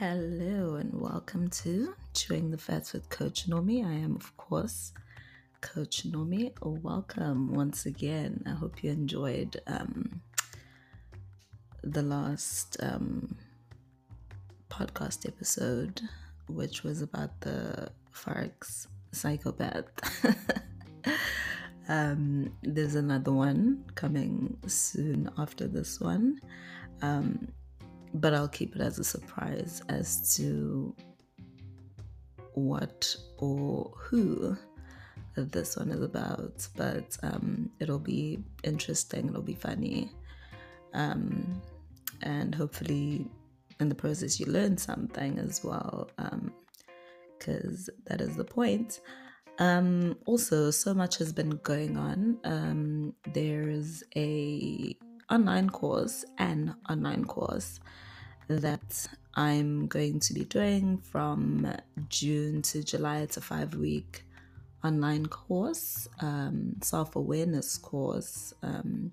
Hello and welcome to Chewing the Fats with Coach Nomi. I am, of course, Coach Nomi. Welcome once again. I hope you enjoyed um, the last um, podcast episode, which was about the Forex psychopath. um, there's another one coming soon after this one. Um, but I'll keep it as a surprise as to what or who this one is about. But um, it'll be interesting, it'll be funny. Um, and hopefully, in the process, you learn something as well, because um, that is the point. Um, also, so much has been going on. Um, there's a online course, an online course that I'm going to be doing from June to July. It's a five week online course, um, self awareness course um,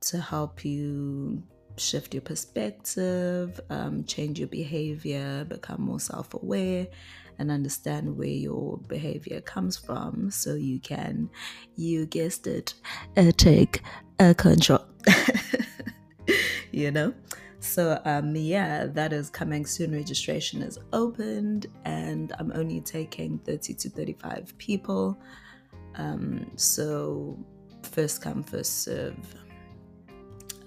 to help you shift your perspective, um, change your behavior, become more self aware, and understand where your behavior comes from so you can, you guessed it, uh, take uh, control. you know? So, um, yeah, that is coming soon. Registration is opened, and I'm only taking 30 to 35 people. Um, so, first come, first serve.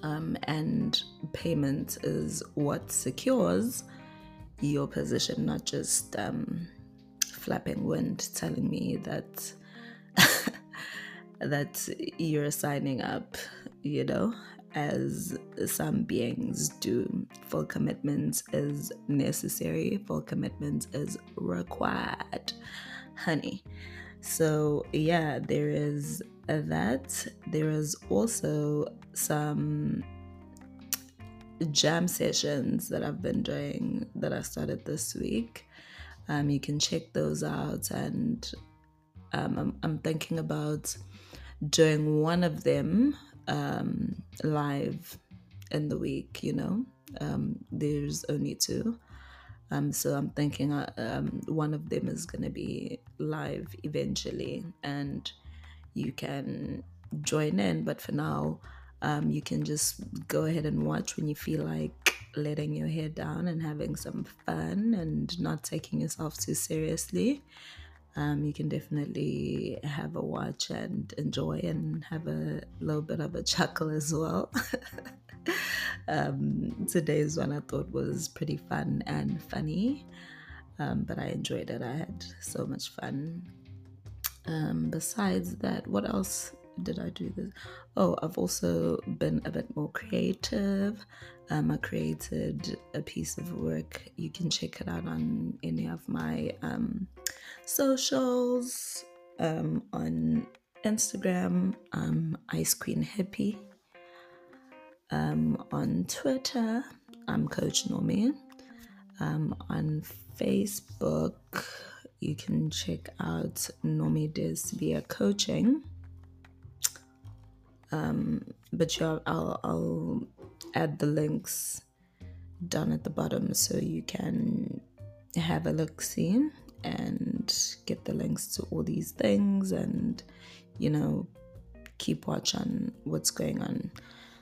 Um, and payment is what secures your position, not just um, flapping wind telling me that that you're signing up, you know, as some beings do. Full commitment is necessary, full commitment is required, honey. So, yeah, there is that. There is also some jam sessions that I've been doing that I started this week. Um, you can check those out, and um, I'm, I'm thinking about doing one of them um, live in the week, you know. Um, there's only two. Um, so I'm thinking uh, um, one of them is going to be live eventually, and you can join in. But for now, um, you can just go ahead and watch when you feel like letting your hair down and having some fun and not taking yourself too seriously um, you can definitely have a watch and enjoy and have a little bit of a chuckle as well. um, today's one I thought was pretty fun and funny, um, but I enjoyed it. I had so much fun. Um, besides that, what else did I do this? Oh, I've also been a bit more creative. Um, I created a piece of work. You can check it out on any of my um, socials. Um, on Instagram, um, Ice Queen Hippie. Um, on Twitter, I'm Coach Nomi. Um, on Facebook, you can check out Nomi Desbia Coaching. Um, but yeah, I'll, I'll add the links down at the bottom so you can have a look see and get the links to all these things and you know keep watch on what's going on.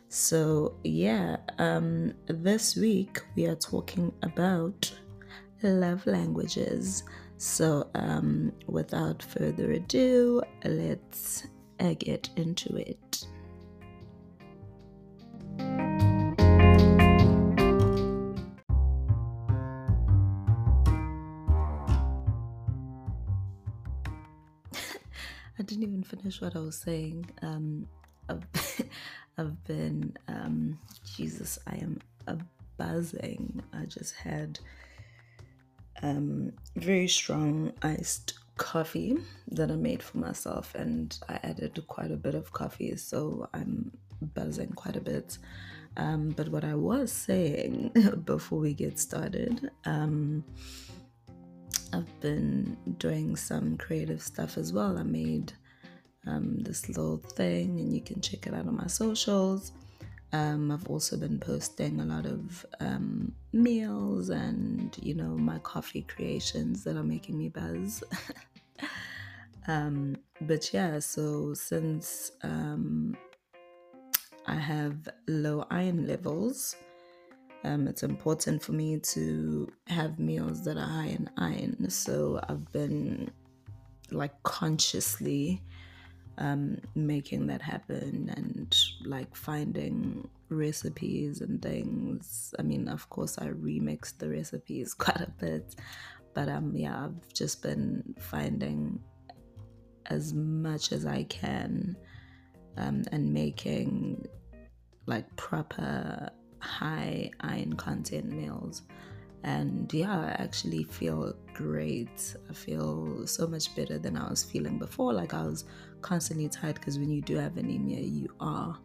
So yeah um this week we are talking about love languages. So um without further ado let's uh, get into it finish what I was saying. Um, I've, I've been, um, Jesus, I am a buzzing. I just had um, very strong iced coffee that I made for myself, and I added quite a bit of coffee, so I'm buzzing quite a bit. Um, but what I was saying before we get started, um, I've been doing some creative stuff as well. I made um, this little thing, and you can check it out on my socials. Um, I've also been posting a lot of um, meals and, you know, my coffee creations that are making me buzz. um, but yeah, so since um, I have low iron levels, um, it's important for me to have meals that are high in iron. So I've been like consciously um, making that happen and like finding recipes and things. I mean, of course, I remixed the recipes quite a bit, but um, yeah, I've just been finding as much as I can um, and making like proper high iron content meals and yeah i actually feel great. I feel so much better than i was feeling before. Like i was constantly tired because when you do have anemia you are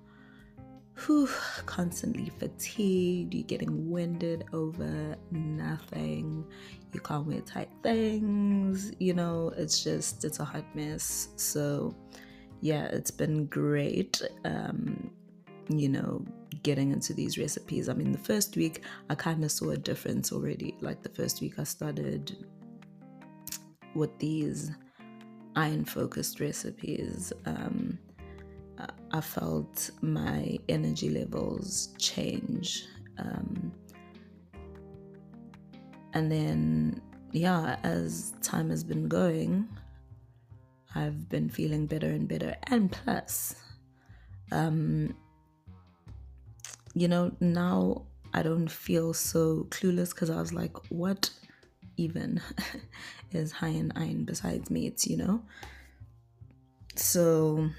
whew, constantly fatigued. You're getting winded over nothing. You can't wear tight things. You know it's just it's a hot mess. So yeah it's been great um you know getting into these recipes. I mean, the first week I kind of saw a difference already. Like the first week I started with these iron focused recipes. Um, I felt my energy levels change. Um, and then, yeah, as time has been going, I've been feeling better and better. And plus, um, you know, now I don't feel so clueless because I was like, what even is high in iron besides meats, you know? So,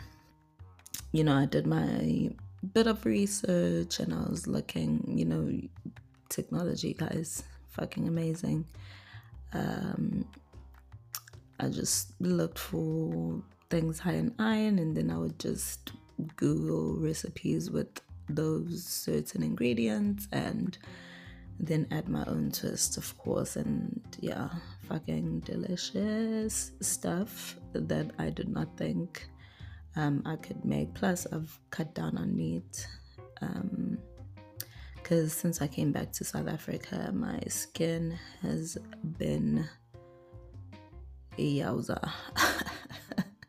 you know, I did my bit of research and I was looking, you know, technology, guys, fucking amazing. Um, I just looked for things high in iron and then I would just Google recipes with those certain ingredients and then add my own twist, of course. And yeah, fucking delicious stuff that I did not think um, I could make. Plus, I've cut down on meat. Because um, since I came back to South Africa, my skin has been a yowza.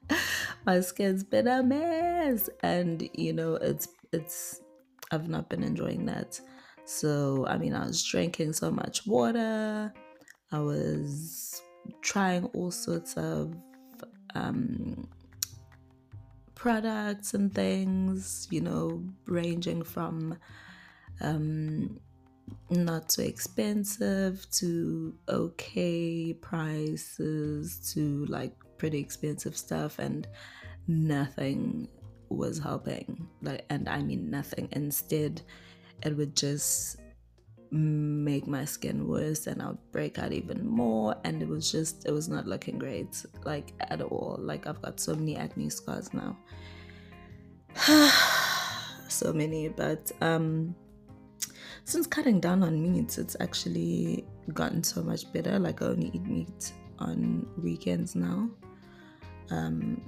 my skin's been a mess, and you know it's it's I've not been enjoying that. So, I mean, I was drinking so much water. I was trying all sorts of um, products and things, you know, ranging from um, not so expensive to okay prices to like pretty expensive stuff, and nothing was helping like and i mean nothing instead it would just make my skin worse and i would break out even more. And it was just it was not looking great like at all. Like i've got so many acne scars now. So many but um since cutting down on meat it's actually gotten so much better. Like i only eat meat on weekends now. Um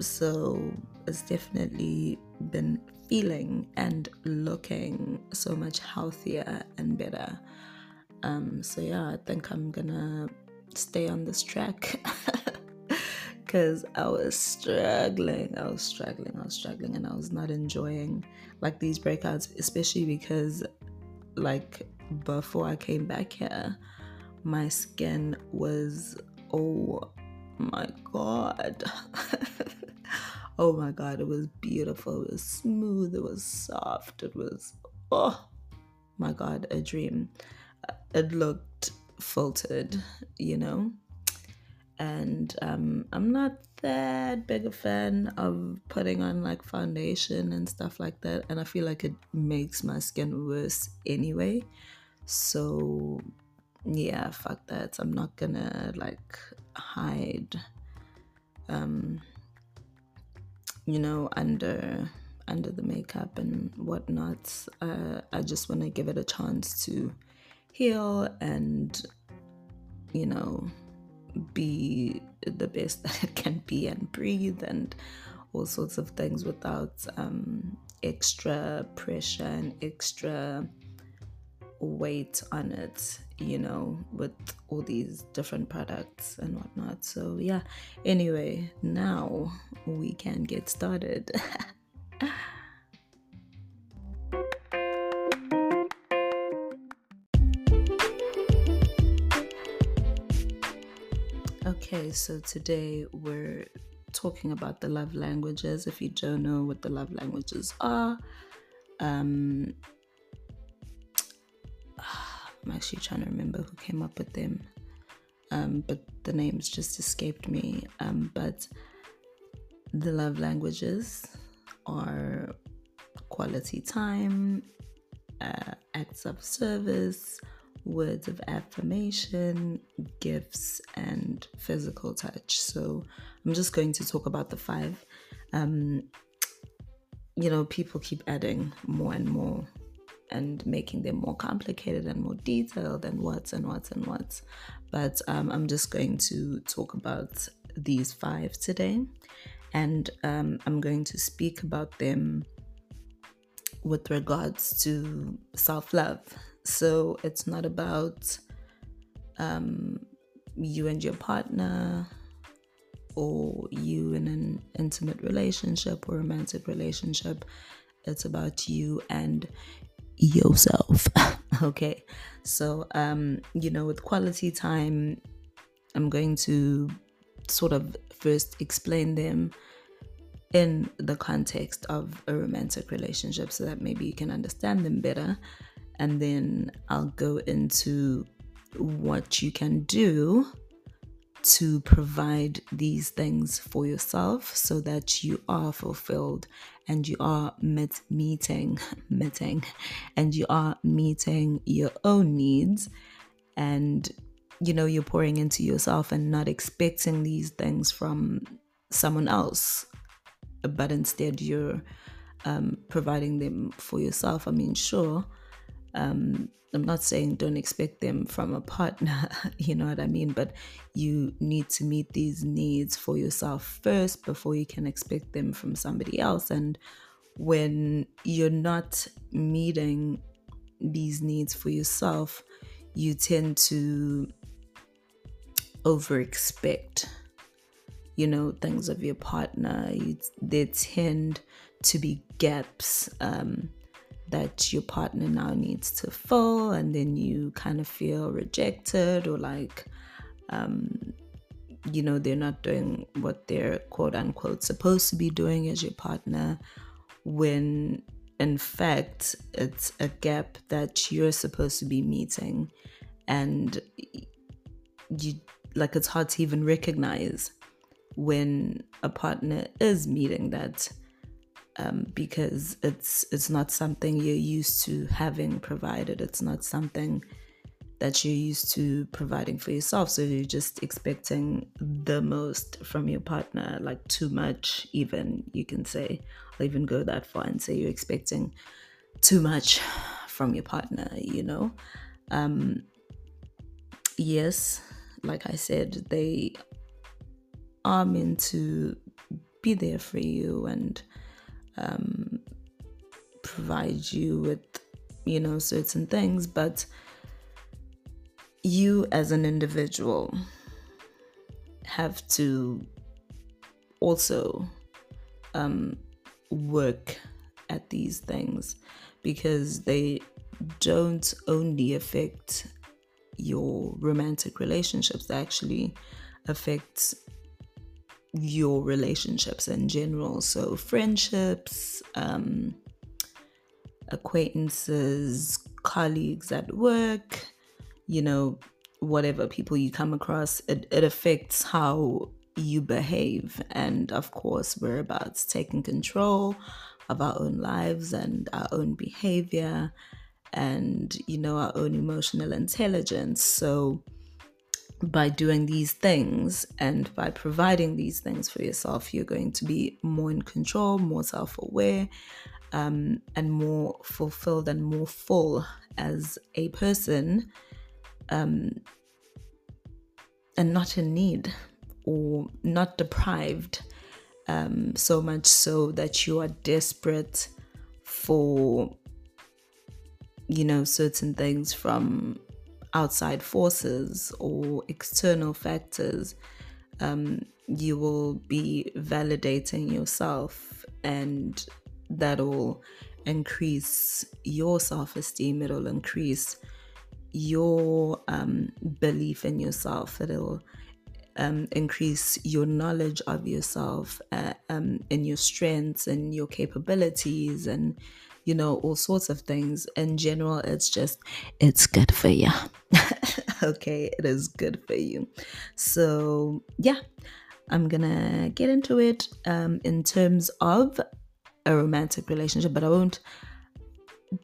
so it's definitely been feeling and looking so much healthier and better. Um, so yeah, I think I'm gonna stay on this track because I was struggling. I was struggling. I was struggling, and I was not enjoying like these breakouts, especially because like before I came back here, my skin was oh my god. oh my god, it was beautiful. It was smooth. It was soft. It was, oh my god, a dream. It looked filtered, you know? And um, I'm not that big a fan of putting on like foundation and stuff like that. And I feel like it makes my skin worse anyway. So yeah, fuck that. I'm not gonna like hide um you know under under the makeup and whatnot uh, i just want to give it a chance to heal and you know be the best that it can be and breathe and all sorts of things without um extra pressure and extra weight on it, you know, with all these different products and whatnot. So, yeah, anyway, now we can get started. okay, so today we're talking about the love languages. If you don't know what the love languages are, um, I'm actually trying to remember who came up with them, um, but the names just escaped me. Um, but the love languages are quality time, uh, acts of service, words of affirmation, gifts, and physical touch. So I'm just going to talk about the five. Um, you know, people keep adding more and more and making them more complicated and more detailed and what's and what's and what's. But um, I'm just going to talk about these five today. And um, I'm going to speak about them with regards to self love. So it's not about um, you and your partner or you in an intimate relationship or romantic relationship. It's about you and yourself. okay. So, um, you know, with quality time, I'm going to sort of first explain them in the context of a romantic relationship so that maybe you can understand them better and then I'll go into what you can do to provide these things for yourself so that you are fulfilled and you are meeting meeting and you are meeting your own needs and you know you're pouring into yourself and not expecting these things from someone else but instead you're um, providing them for yourself. I mean sure um, I'm not saying don't expect them from a partner, you know what I mean? But you need to meet these needs for yourself first before you can expect them from somebody else. And when you're not meeting these needs for yourself, you tend to over expect you know things of your partner you, they tend to be gaps um, that your partner now needs to fill, and then you kind of feel rejected or like, um, you know, they're not doing what they're quote unquote supposed to be doing as your partner, when in fact it's a gap that you're supposed to be meeting, and you like it's hard to even recognize when a partner is meeting that um, because it's it's not something you're used to having provided. It's not something that you're used to providing for yourself. So you're just expecting the most from your partner, like too much, even you can say. I'll even go that far and say you're expecting too much from your partner, you know? Um, yes, like I said, they are meant to be there for you and um, provide you with, you know, certain things, but you as an individual have to also um, work at these things because they don't only affect your romantic relationships, they actually affect your relationships in general. So, friendships, um, acquaintances, colleagues at work, you know, whatever people you come across, it, it affects how you behave. And of course, we're about taking control of our own lives and our own behavior and, you know, our own emotional intelligence. So, by doing these things and by providing these things for yourself, you're going to be more in control, more self aware, um, and more fulfilled and more full as a person, um, and not in need or not deprived um, so much so that you are desperate for you know certain things from outside forces or external factors um, you will be validating yourself and that'll increase your self-esteem it'll increase your um, belief in yourself it'll um, increase your knowledge of yourself uh, um, and your strengths and your capabilities and you know all sorts of things. In general it's just it's good for you okay it is good for you. So yeah i'm gonna get into it um, in terms of a romantic relationship but i won't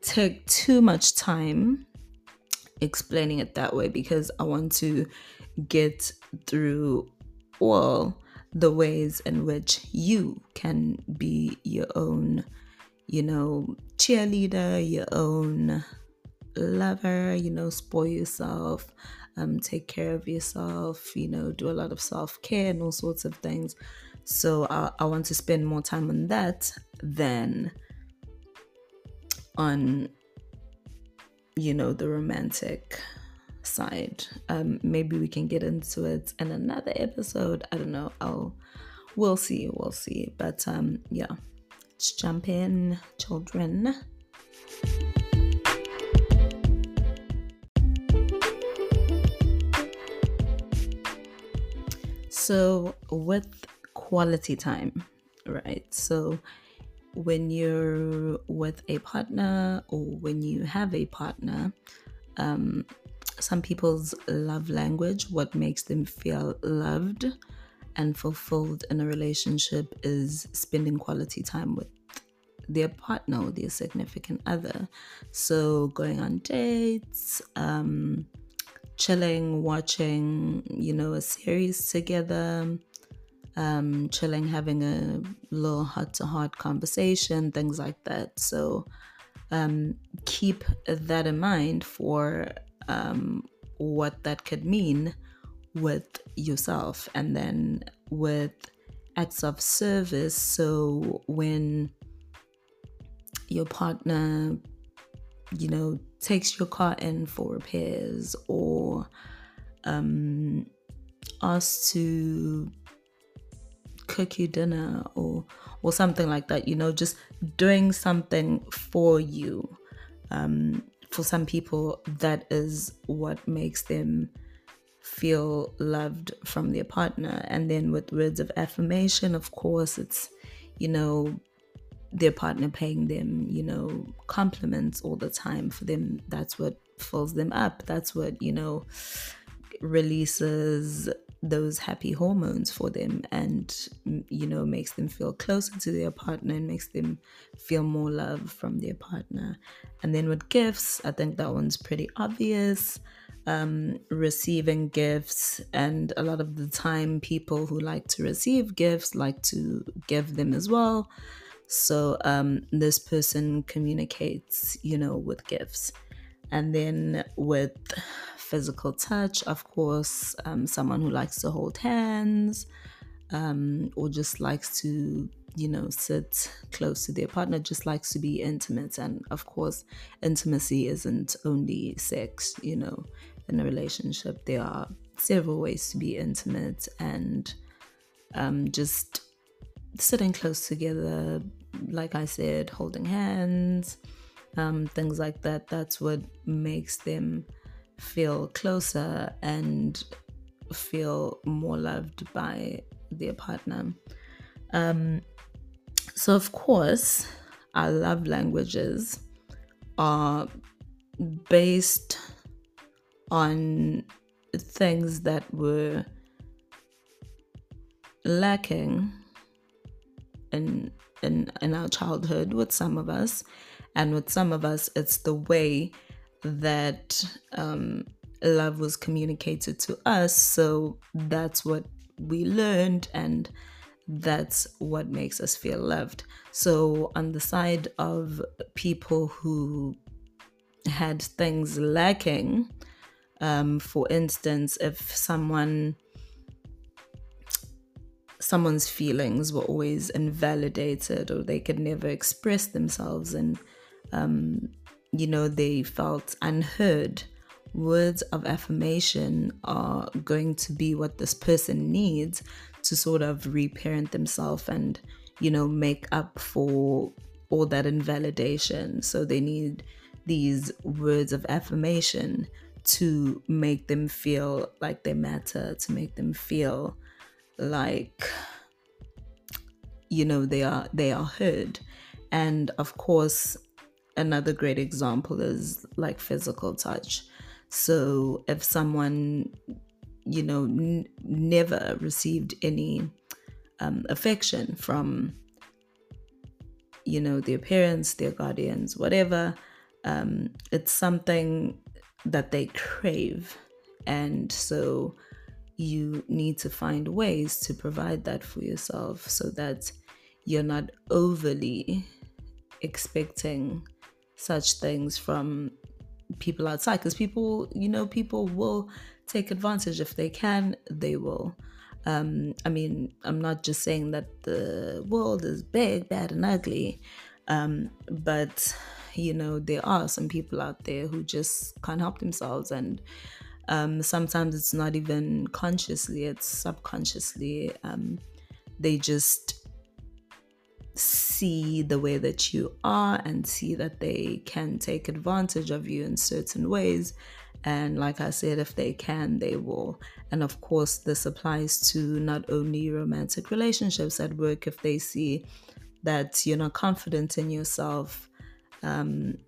take too much time explaining it that way because i want to get through all the ways in which you can be your own, you know, cheerleader, your own lover, you know, spoil yourself, um, take care of yourself, you know, do a lot of self care and all sorts of things. So I, I want to spend more time on that than on, you know, the romantic side. Um, maybe we can get into it in another episode. I don't know. I'll we'll see. We'll see. But um, yeah, let's jump in, children. So with quality time, right? So when you're with a partner or when you have a partner, um, some people's love language, what makes them feel loved and fulfilled in a relationship, is spending quality time with their partner or their significant other. So, going on dates, um, chilling, watching, you know, a series together, um, chilling, having a little heart to heart conversation, things like that. So, um, keep that in mind for um, what that could mean with yourself and then with acts of service. So when your partner, you know, takes your car in for repairs or um, asks to cook you dinner or or something like that, you know, just doing something for you. Um, for some people, that is what makes them feel loved from their partner. And then with words of affirmation, of course, it's, you know, their partner paying them, you know, compliments all the time. For them, that's what fills them up. That's what, you know, releases those happy hormones for them and you know makes them feel closer to their partner and makes them feel more love from their partner and then with gifts i think that one's pretty obvious um, receiving gifts and a lot of the time people who like to receive gifts like to give them as well. So um, this person communicates you know with gifts. And then with physical touch, of course, um, someone who likes to hold hands um, or just likes to, you know, sit close to their partner, just likes to be intimate. And of course, intimacy isn't only sex, you know, in a relationship, there are several ways to be intimate and um, just sitting close together, like I said, holding hands. Um, things like that. That's what makes them feel closer and feel more loved by their partner. Um, so, of course, our love languages are based on things that were lacking in, in in our childhood with some of us and with some of us it's the way that um, love was communicated to us. So that's what we learned, and that's what makes us feel loved. So, on the side of people who had things lacking, um, for instance, if someone someone's feelings were always invalidated or they could never express themselves and um, you know they felt unheard words of affirmation are going to be what this person needs to sort of reparent themselves and you know make up for all that invalidation. So they need these words of affirmation to make them feel like they matter to make them feel like you know they are they are heard. And of course another great example is like physical touch. So if someone you know n- never received any um, affection from you know their parents their guardians whatever um, it's something that they crave. And so you need to find ways to provide that for yourself so that you're not overly expecting such things from people outside. Because people you know people will take advantage. If they can they will. Um i mean i'm not just saying that the world is big bad and ugly um but you know there are some people out there who just can't help themselves and um, sometimes it's not even consciously, it's subconsciously. Um, they just see the way that you are and see that they can take advantage of you in certain ways. And like I said, if they can, they will. And of course, this applies to not only romantic relationships at work, if they see that you're not confident in yourself, um,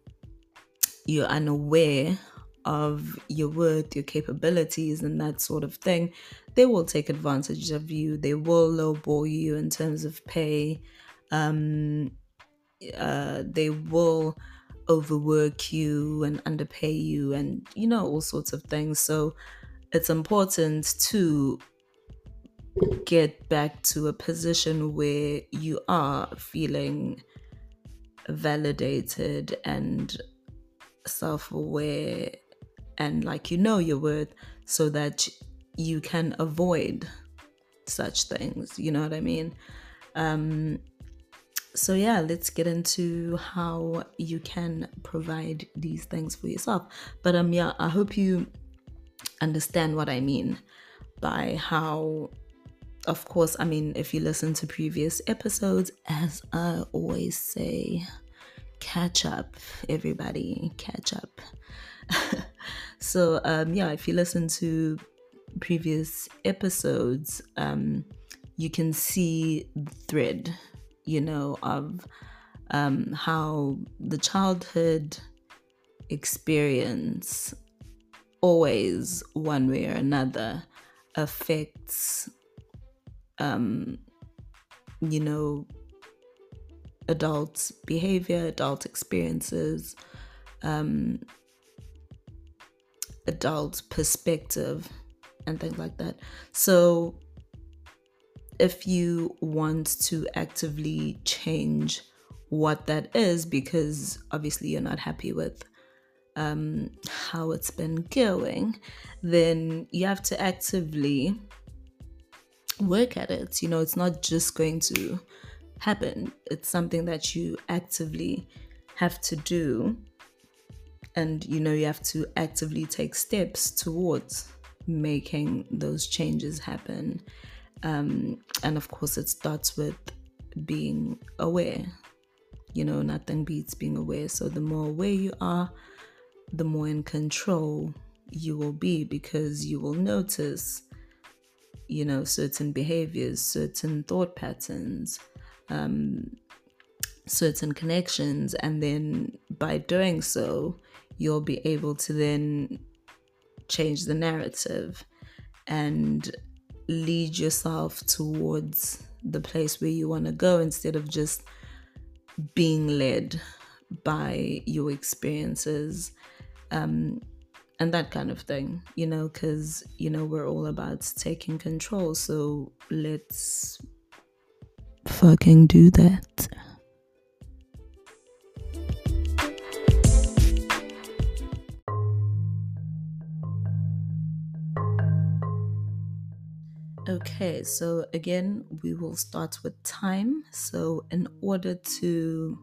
you're unaware of your worth, your capabilities, and that sort of thing, they will take advantage of you. They will lowball you in terms of pay. Um, uh, they will overwork you and underpay you, and you know, all sorts of things. So it's important to get back to a position where you are feeling validated and self aware and like you know your worth so that you can avoid such things you know what i mean? Um so yeah let's get into how you can provide these things for yourself. But um yeah i hope you understand what i mean by how of course i mean if you listen to previous episodes as i always say catch up everybody catch up. So um, yeah, if you listen to previous episodes, um, you can see the thread, you know, of um, how the childhood experience always one way or another affects um you know adult behavior adult experiences um adult perspective and things like that. So, if you want to actively change what that is, because obviously you're not happy with um, how it's been going, then you have to actively work at it. You know, it's not just going to happen, it's something that you actively have to do. And you know you have to actively take steps towards making those changes happen. Um, and of course it starts with being aware. You know nothing beats being aware. So the more aware you are the more in control you will be because you will notice you know certain behaviors certain thought patterns um, certain connections and then by doing so you'll be able to then change the narrative and lead yourself towards the place where you want to go instead of just being led by your experiences. Um, and that kind of thing, you know, because, you know, we're all about taking control. So let's fucking do that. Okay, so again, we will start with time. So, in order to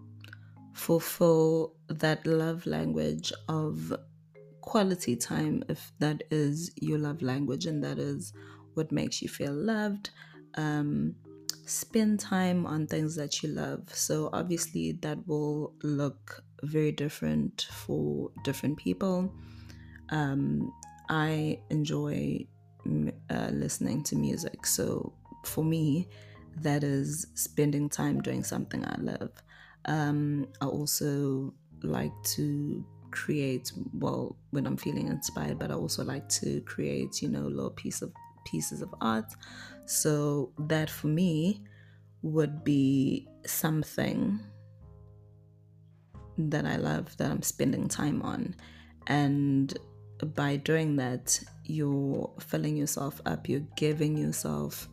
fulfill that love language of quality time, if that is your love language and that is what makes you feel loved, um, spend time on things that you love. So, obviously, that will look very different for different people. Um, I enjoy uh, listening to music. So for me, that is spending time doing something I love. Um, I also like to create well when I'm feeling inspired, but I also like to create, you know, little piece of pieces of art. So that for me would be something that I love that I'm spending time on. And by doing that, you're filling yourself up, you're giving yourself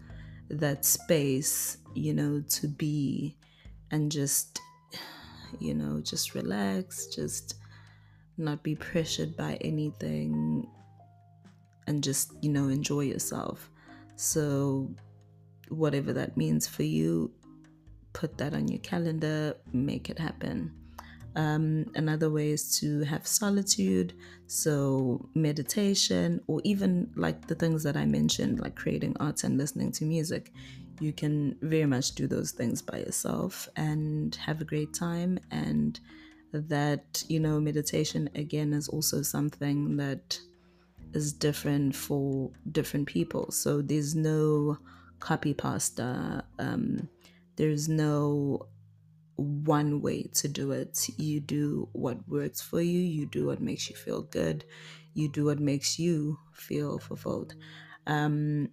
that space, you know, to be and just, you know, just relax, just not be pressured by anything and just, you know, enjoy yourself. So, whatever that means for you, put that on your calendar, make it happen. Um, another way is to have solitude, so meditation, or even like the things that I mentioned, like creating art and listening to music. You can very much do those things by yourself and have a great time. And that, you know, meditation again is also something that is different for different people. So there's no copy pasta, um, there's no one way to do it. You do what works for you, you do what makes you feel good, you do what makes you feel fulfilled. Um,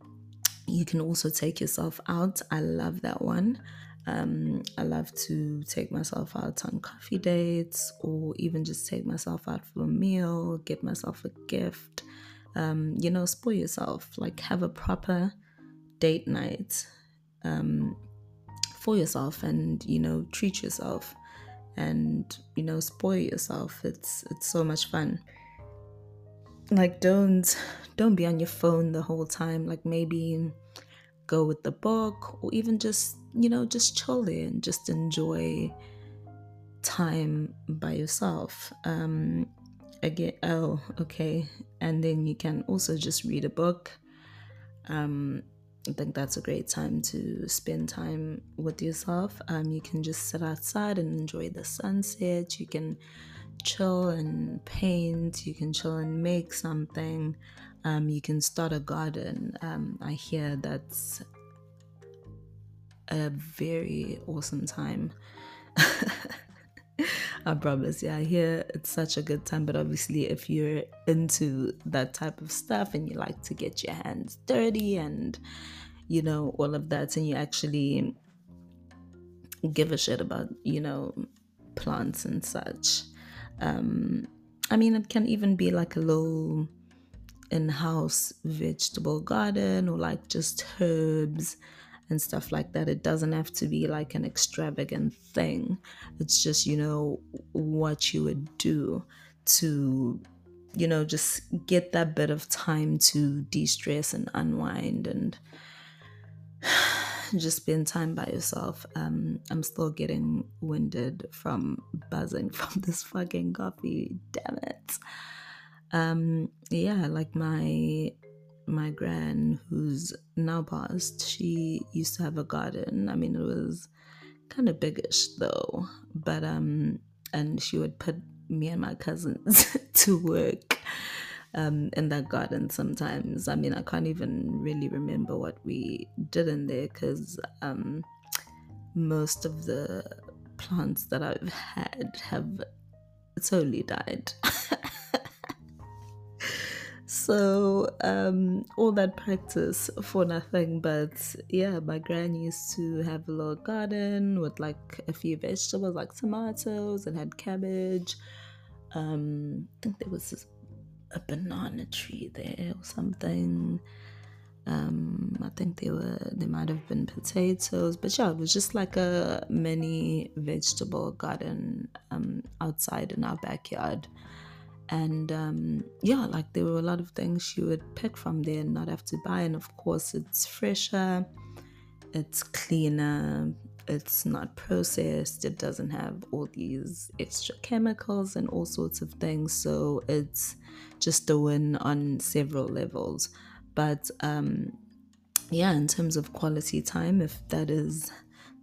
you can also take yourself out. I love that one. Um, I love to take myself out on coffee dates or even just take myself out for a meal, get myself a gift. Um, you know, spoil yourself, like have a proper date night. Um, for yourself and you know treat yourself and you know spoil yourself it's it's so much fun like don't don't be on your phone the whole time like maybe go with the book or even just you know just chill there and just enjoy time by yourself um again oh okay and then you can also just read a book um I think that's a great time to spend time with yourself. Um, you can just sit outside and enjoy the sunset. You can chill and paint. You can chill and make something. Um, you can start a garden. Um, I hear that's a very awesome time. I promise. Yeah, I hear it's such a good time. But obviously, if you're into that type of stuff and you like to get your hands dirty and, you know, all of that, and you actually give a shit about, you know, plants and such. Um, I mean, it can even be like a little in house vegetable garden or like just herbs and stuff like that. It doesn't have to be like an extravagant thing. It's just, you know, what you would do to, you know, just get that bit of time to de stress and unwind and just spend time by yourself. Um, I'm still getting winded from buzzing from this fucking coffee. Damn it. Um, yeah, like my my gran, who's now passed, she used to have a garden. I mean, it was kind of biggish though, but um, and she would put me and my cousins to work um in that garden sometimes. I mean, I can't even really remember what we did in there because um, most of the plants that I've had have totally died. So um, all that practice for nothing. But yeah, my gran used to have a little garden with like a few vegetables, like tomatoes, and had cabbage. Um, I think there was a banana tree there or something. Um, I think there were there might have been potatoes, but yeah, it was just like a mini vegetable garden um, outside in our backyard and um, yeah, like there were a lot of things she would pick from there and not have to buy. And of course, it's fresher, it's cleaner, it's not processed, it doesn't have all these extra chemicals and all sorts of things. So it's just a win on several levels. But um, yeah, in terms of quality time, if that is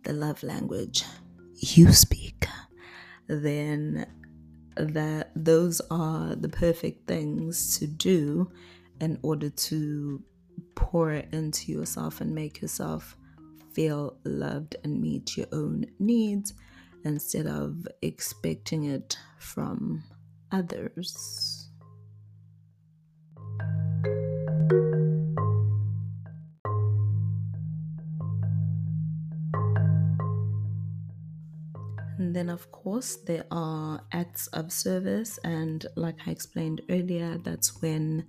the love language you speak, then that those are the perfect things to do in order to pour it into yourself and make yourself feel loved and meet your own needs instead of expecting it from others. Then, of course, there are acts of service. And like I explained earlier, that's when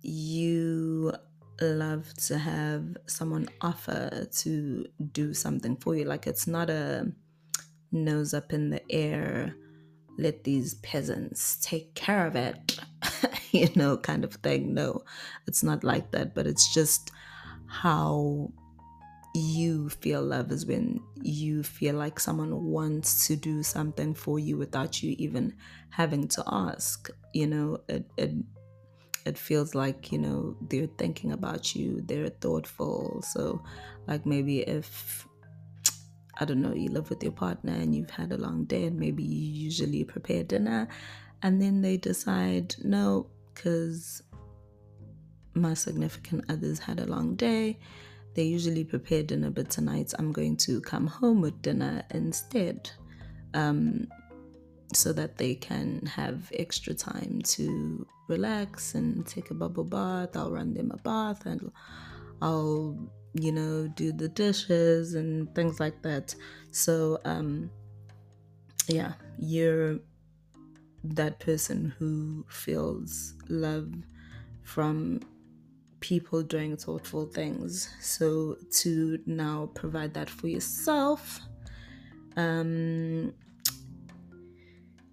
you love to have someone offer to do something for you. Like it's not a nose up in the air, let these peasants take care of it, you know, kind of thing. No, it's not like that, but it's just how you feel love is when you feel like someone wants to do something for you without you even having to ask you know? It, it it feels like you know they're thinking about you they're thoughtful. So like maybe if i don't know you live with your partner and you've had a long day and maybe you usually prepare dinner and then they decide no because my significant others had a long day they usually prepare dinner, but tonight I'm going to come home with dinner instead. Um, so that they can have extra time to relax and take a bubble bath. I'll run them a bath and I'll, you know, do the dishes and things like that. So, um, yeah, you're that person who feels love from people doing thoughtful things. So to now provide that for yourself, um,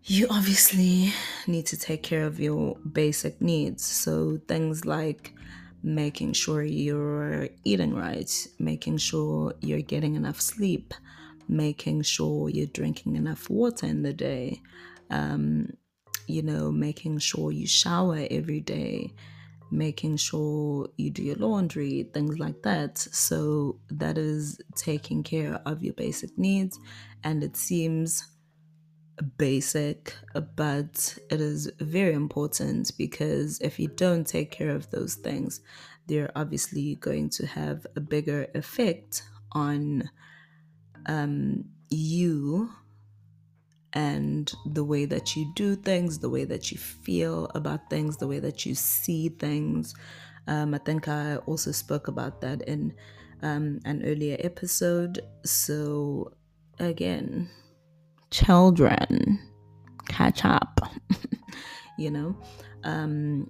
you obviously need to take care of your basic needs. So things like making sure you're eating right, making sure you're getting enough sleep, making sure you're drinking enough water in the day, um, you know, making sure you shower every day making sure you do your laundry, things like that. So that is taking care of your basic needs. And it seems basic, but it is very important because if you don't take care of those things, they're obviously going to have a bigger effect on um, you and the way that you do things, the way that you feel about things, the way that you see things. Um, I think I also spoke about that in um, an earlier episode. So, again, children, catch up, you know? Um,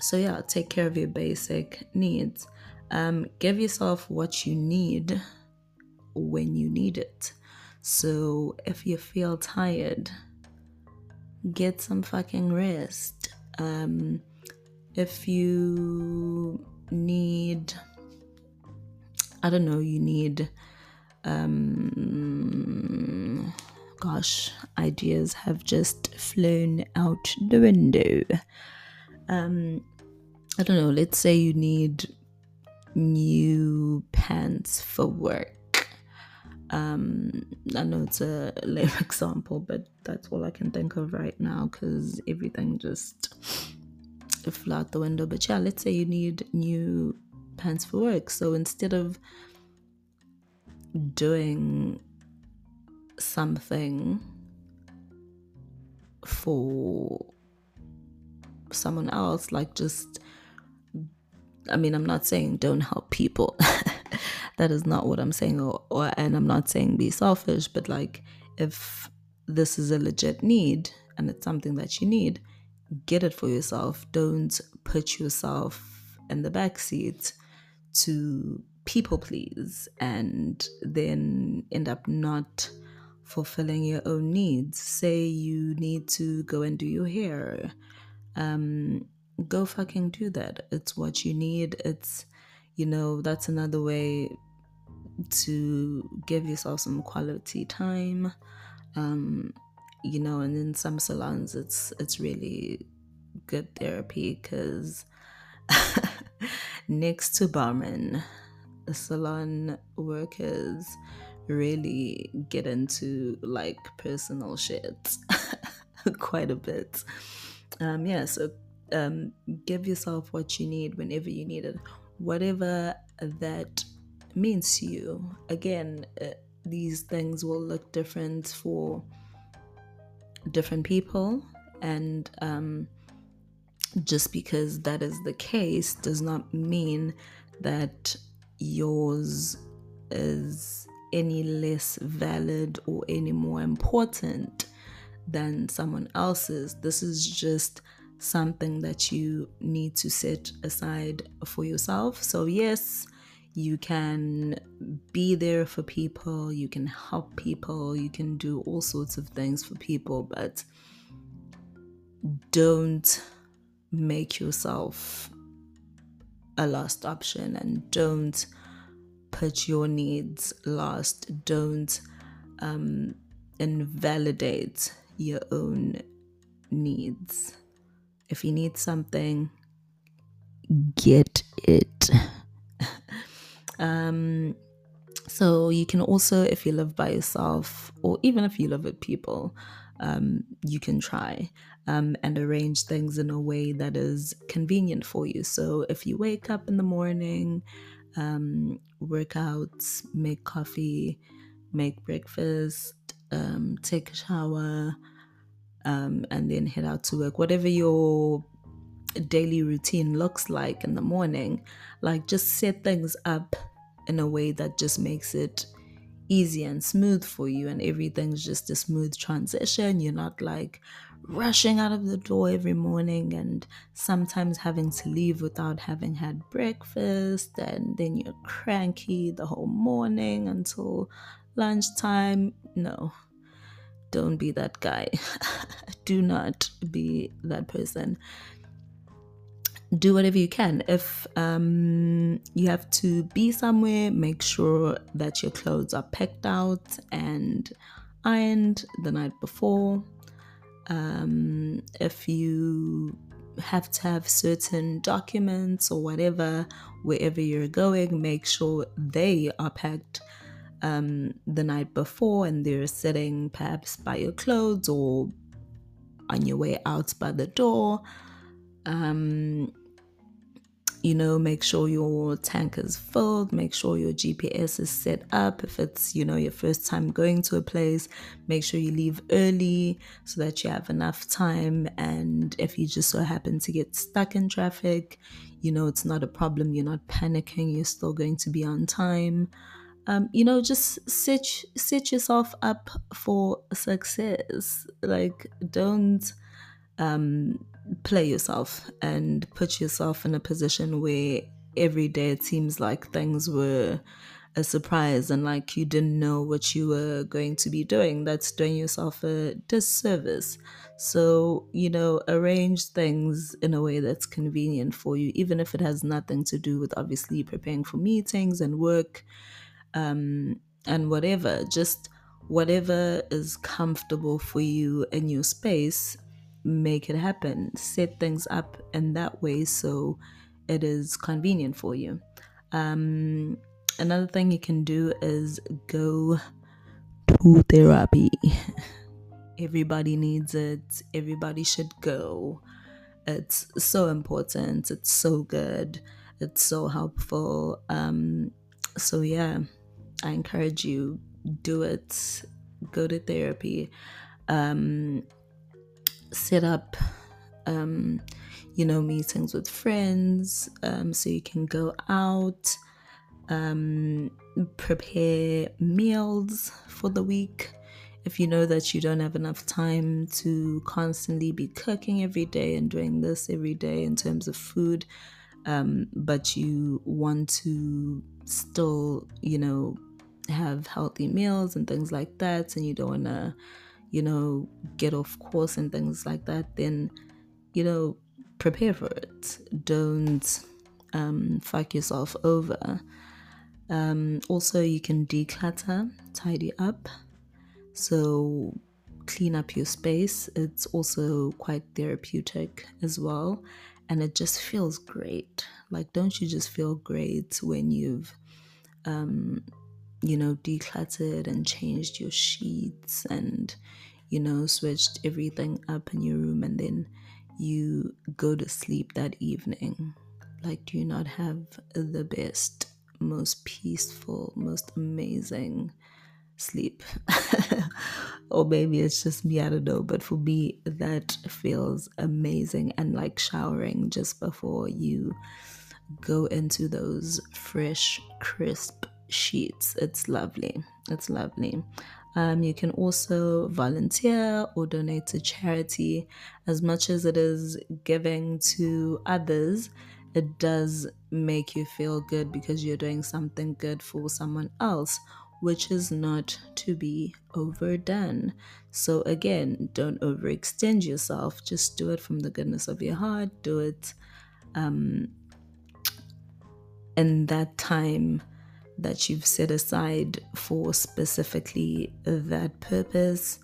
so, yeah, take care of your basic needs. Um, give yourself what you need when you need it. So if you feel tired, get some fucking rest. Um, if you need, I don't know, you need, um, gosh, ideas have just flown out the window. Um, I don't know, let's say you need new pants for work um, I know it's a lame example, but that's all I can think of right now because everything just flew out the window. But yeah, let's say you need new pants for work. So instead of doing something for someone else, like just, I mean, I'm not saying don't help people. that is not what I'm saying, or, or and I'm not saying be selfish, but like if this is a legit need and it's something that you need, get it for yourself. Don't put yourself in the back seat to people please and then end up not fulfilling your own needs. Say you need to go and do your hair. Um, go fucking do that. It's what you need. It's, you know, that's another way to give yourself some quality time. Um, you know, and in some salons, it's it's really good therapy because next to barman, salon workers really get into like personal shit quite a bit. Um, yeah, so um, give yourself what you need whenever you need it, whatever that means to you. Again, uh, these things will look different for different people, and um, just because that is the case does not mean that yours is any less valid or any more important than someone else's. This is just something that you need to set aside for yourself. So, yes, you can be there for people, you can help people, you can do all sorts of things for people, but don't make yourself a last option and don't put your needs last. Don't um, invalidate your own needs. If you need something, get it. um, so you can also, if you live by yourself, or even if you live with people, um, you can try um, and arrange things in a way that is convenient for you. So if you wake up in the morning, um, work out, make coffee, make breakfast, um, take a shower, um, and then head out to work. Whatever your daily routine looks like in the morning, like just set things up in a way that just makes it easy and smooth for you, and everything's just a smooth transition. You're not like rushing out of the door every morning and sometimes having to leave without having had breakfast, and then you're cranky the whole morning until lunchtime. No, don't be that guy. Do not be that person. Do whatever you can. If um, you have to be somewhere, make sure that your clothes are packed out and ironed the night before. Um, if you have to have certain documents or whatever wherever you're going, make sure they are packed um, the night before and they're sitting perhaps by your clothes or on your way out by the door. Um, you know, make sure your tank is filled, make sure your GPS is set up. If it's, you know, your first time going to a place, make sure you leave early so that you have enough time. And if you just so happen to get stuck in traffic, you know, it's not a problem. You're not panicking, you're still going to be on time. Um, you know, just set set yourself up for success. Like, don't um, play yourself and put yourself in a position where every day it seems like things were a surprise and like you didn't know what you were going to be doing. That's doing yourself a disservice. So, you know, arrange things in a way that's convenient for you, even if it has nothing to do with obviously preparing for meetings and work um, and whatever. Just whatever is comfortable for you in your space make it happen. Set things up in that way so it is convenient for you. Um, another thing you can do is go to therapy. Everybody needs it, everybody should go. It's so important, it's so good, it's so helpful. Um, so, yeah, I encourage you do it, go to therapy. Um, set up um, you know meetings with friends um, so you can go out um, prepare meals for the week if you know that you don't have enough time to constantly be cooking every day and doing this every day in terms of food um, but you want to still you know have healthy meals and things like that, and you don't want to, you know, get off course and things like that, then, you know, prepare for it. Don't um, fuck yourself over. Um, also, you can declutter, tidy up. So, clean up your space. It's also quite therapeutic as well. And it just feels great. Like, don't you just feel great when you've, um, you know, decluttered and changed your sheets and, you know, switched everything up in your room and then you go to sleep that evening? Like, do you not have the best, most peaceful, most amazing sleep? or maybe it's just me, I don't know. But for me, that feels amazing. And like showering just before you go into those fresh, crisp sheets. It's lovely. It's lovely. Um, you can also volunteer or donate to charity. As much as it is giving to others, it does make you feel good because you're doing something good for someone else, which is not to be overdone. So, again, don't overextend yourself. Just do it from the goodness of your heart. Do it um, in that time that you've set aside for specifically that purpose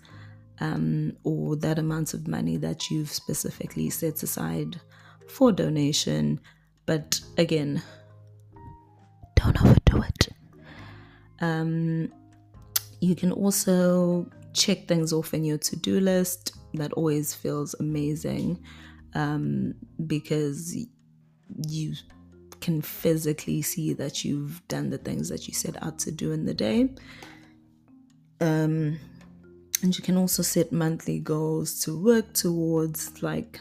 um, or that amount of money that you've specifically set aside for donation. But again, don't overdo it. Um, you can also check things off in your to do list. That always feels amazing um, because you can physically see that you've done the things that you set out to do in the day. Um, and you can also set monthly goals to work towards, like,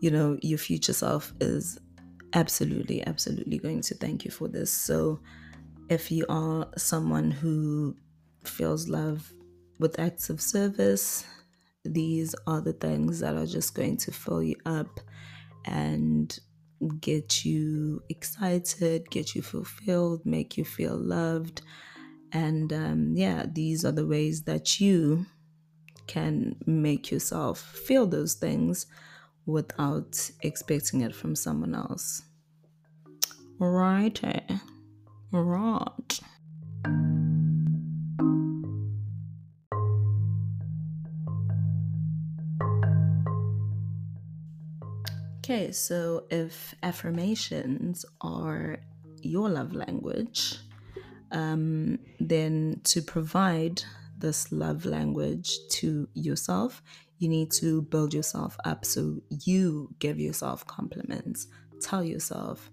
you know, your future self is absolutely, absolutely going to thank you for this. So, if you are someone who feels love with acts of service, these are the things that are just going to fill you up and get you excited, get you fulfilled, make you feel loved. And um, yeah, these are the ways that you can make yourself feel those things without expecting it from someone else. Right. Right. Okay, so if affirmations are your love language, um, then to provide this love language to yourself, you need to build yourself up. So you give yourself compliments. Tell yourself,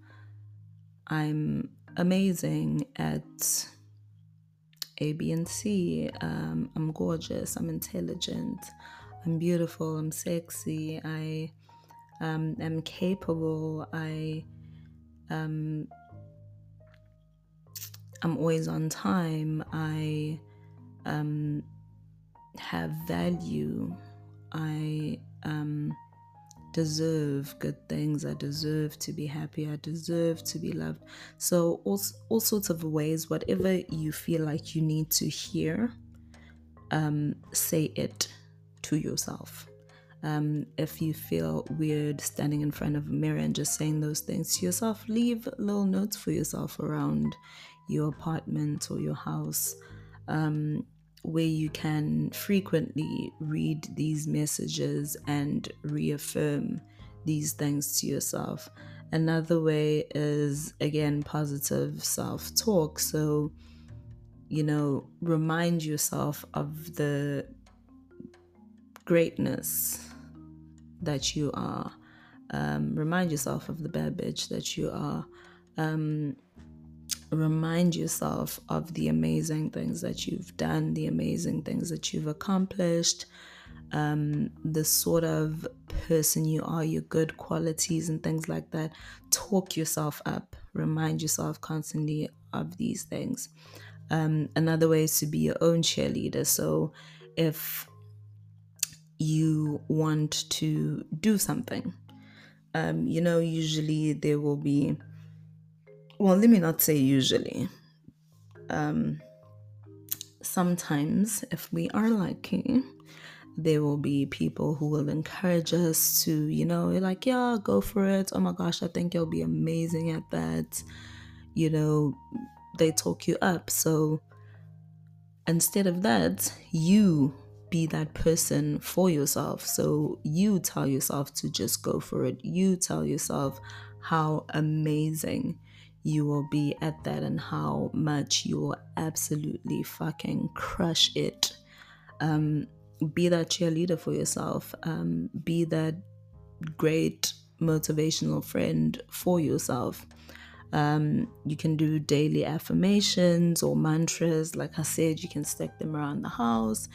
I'm amazing at A, B, and C. Um, I'm gorgeous. I'm intelligent. I'm beautiful. I'm sexy. I um, am capable. I um, I'm always on time. I um, have value. I um, deserve good things. I deserve to be happy. I deserve to be loved. So, all, all sorts of ways, whatever you feel like you need to hear, um, say it to yourself. Um, if you feel weird standing in front of a mirror and just saying those things to yourself, leave little notes for yourself around your apartment or your house um, where you can frequently read these messages and reaffirm these things to yourself. Another way is again positive self talk. So, you know, remind yourself of the greatness that you are. Um, remind yourself of the bad bitch that you are. Um, remind yourself of the amazing things that you've done, the amazing things that you've accomplished, um, the sort of person you are, your good qualities, and things like that. Talk yourself up. Remind yourself constantly of these things. Um, another way is to be your own cheerleader. So if you want to do something. Um, you know, usually there will be, well, let me not say usually. Um, sometimes, if we are lucky, there will be people who will encourage us to, you know, like, yeah, go for it. Oh my gosh, I think you'll be amazing at that. You know, they talk you up. So instead of that, you be that person for yourself. So you tell yourself to just go for it. You tell yourself how amazing you will be at that and how much you will absolutely fucking crush it. Um, be that cheerleader for yourself. Um, be that great motivational friend for yourself. Um, you can do daily affirmations or mantras. Like I said, you can stick them around the house.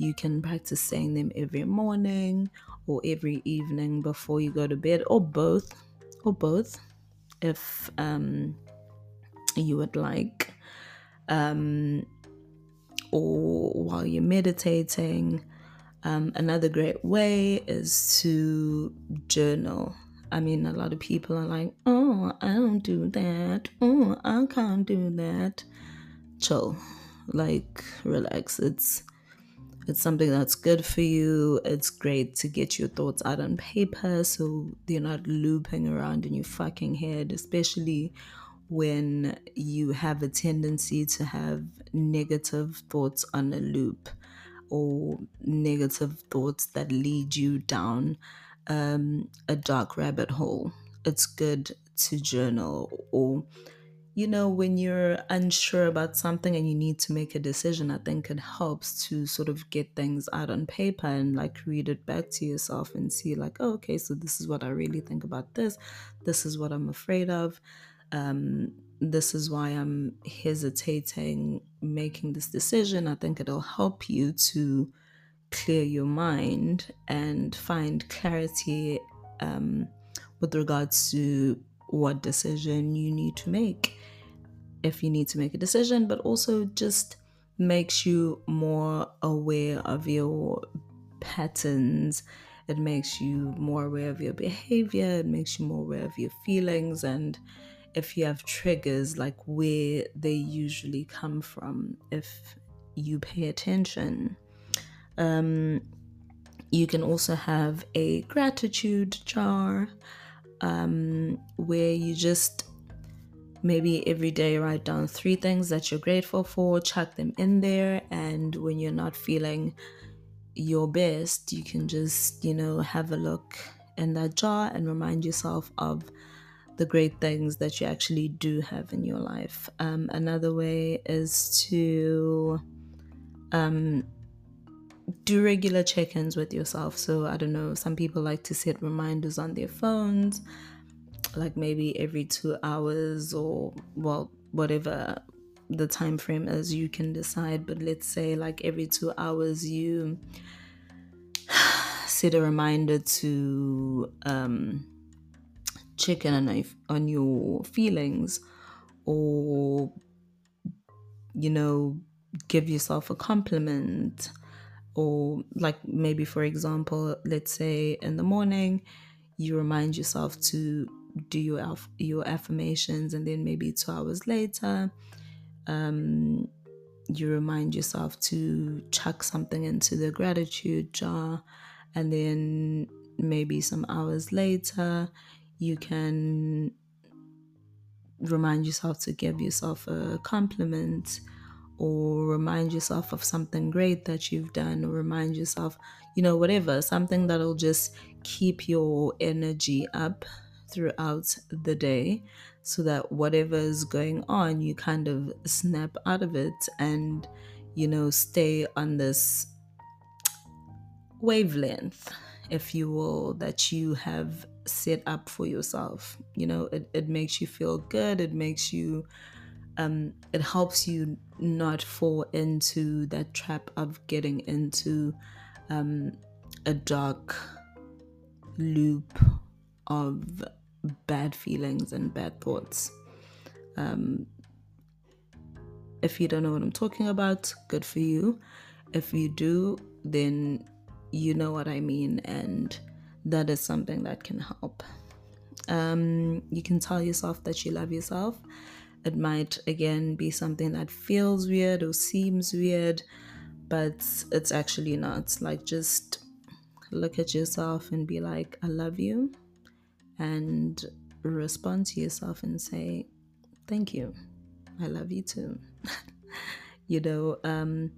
You can practice saying them every morning or every evening before you go to bed, or both, or both, if um, you would like. Um, or while you're meditating. Um, another great way is to journal. I mean, a lot of people are like, oh, I don't do that. Oh, I can't do that. Chill. Like, relax. It's it's something that's good for you. It's great to get your thoughts out on paper so they're not looping around in your fucking head, especially when you have a tendency to have negative thoughts on a loop or negative thoughts that lead you down um, a dark rabbit hole. It's good to journal or you know, when you're unsure about something and you need to make a decision, I think it helps to sort of get things out on paper and like read it back to yourself and see, like, oh, okay, so this is what I really think about this. This is what I'm afraid of. Um, this is why I'm hesitating making this decision. I think it'll help you to clear your mind and find clarity um, with regards to what decision you need to make if you need to make a decision, but also just makes you more aware of your patterns. It makes you more aware of your behavior. It makes you more aware of your feelings. And if you have triggers, like where they usually come from, if you pay attention. Um, you can also have a gratitude jar um, where you just maybe every day write down three things that you're grateful for, chuck them in there, and when you're not feeling your best, you can just, you know, have a look in that jar and remind yourself of the great things that you actually do have in your life. Um, another way is to um, do regular check ins with yourself. So, I don't know, some people like to set reminders on their phones, like maybe every two hours or, well, whatever the time frame is, you can decide. But let's say, like, every two hours, you set a reminder to um, check in on, on your feelings or, you know, give yourself a compliment or like maybe for example let's say in the morning you remind yourself to do your your affirmations and then maybe 2 hours later um you remind yourself to chuck something into the gratitude jar. And then maybe some hours later you can remind yourself to give yourself a compliment or remind yourself of something great that you've done, or remind yourself, you know, whatever, something that'll just keep your energy up throughout the day so that whatever is going on, you kind of snap out of it and, you know, stay on this wavelength, if you will, that you have set up for yourself. You know, it, it makes you feel good, it makes you um, it helps you not fall into that trap of getting into um, a dark loop of bad feelings and bad thoughts. Um, if you don't know what I'm talking about, good for you. If you do, then you know what I mean, and that is something that can help. Um, you can tell yourself that you love yourself It might again be something that feels weird or seems weird, but it's actually not. Like, just look at yourself and be like, I love you, and respond to yourself and say, Thank you. I love you too. you know, um,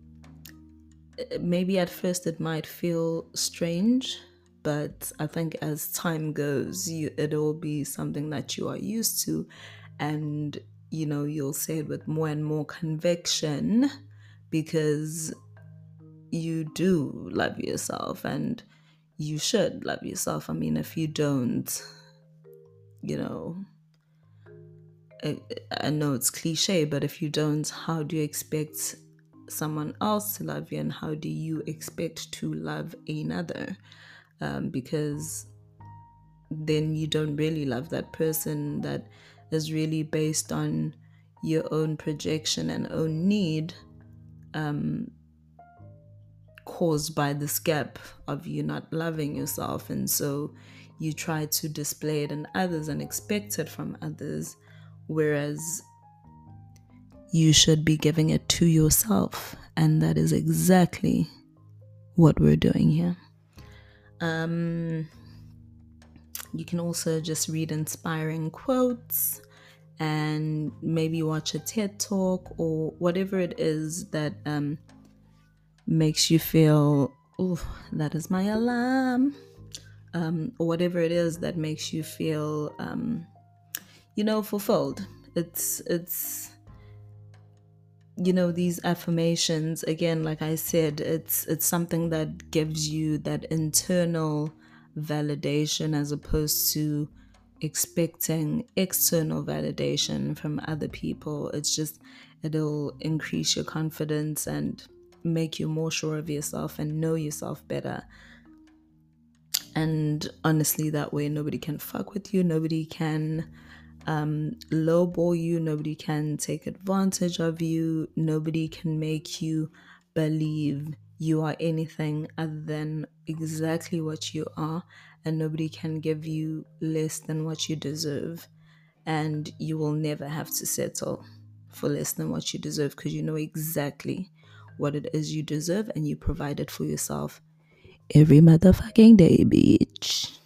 maybe at first it might feel strange, but I think as time goes, you, it'll be something that you are used to, and you know, you'll say it with more and more conviction because you do love yourself and you should love yourself. I mean, if you don't, you know, I, I know it's cliche, but if you don't, how do you expect someone else to love you and how do you expect to love another? Um, because then you don't really love that person that is really based on your own projection and own need um, caused by this gap of you not loving yourself. And so you try to display it in others and expect it from others, whereas you should be giving it to yourself. And that is exactly what we're doing here. Um, you can also just read inspiring quotes and maybe watch a TED talk or whatever it is that um, makes you feel, oh, that is my alarm, um, or whatever it is that makes you feel, um, you know, fulfilled. It's it's you know these affirmations again like i said it's it's something that gives you that internal validation as opposed to expecting external validation from other people. It's just, it'll increase your confidence and make you more sure of yourself and know yourself better. And honestly, that way, nobody can fuck with you, nobody can um, lowball you, nobody can take advantage of you, nobody can make you believe you are anything other than exactly what you are, and nobody can give you less than what you deserve. And you will never have to settle for less than what you deserve because you know exactly what it is you deserve and you provide it for yourself every motherfucking day, bitch.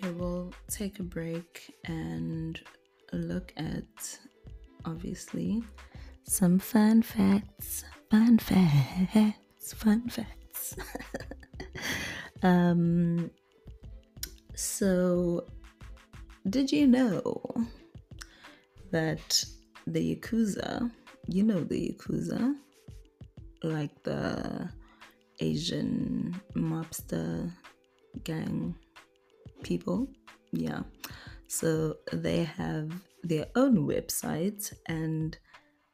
Here we'll take a break and look at obviously some fun facts, fun facts, fun facts. um, so, did you know that the Yakuza, you know the Yakuza, like the Asian mobster gang people, yeah. So they have their own website and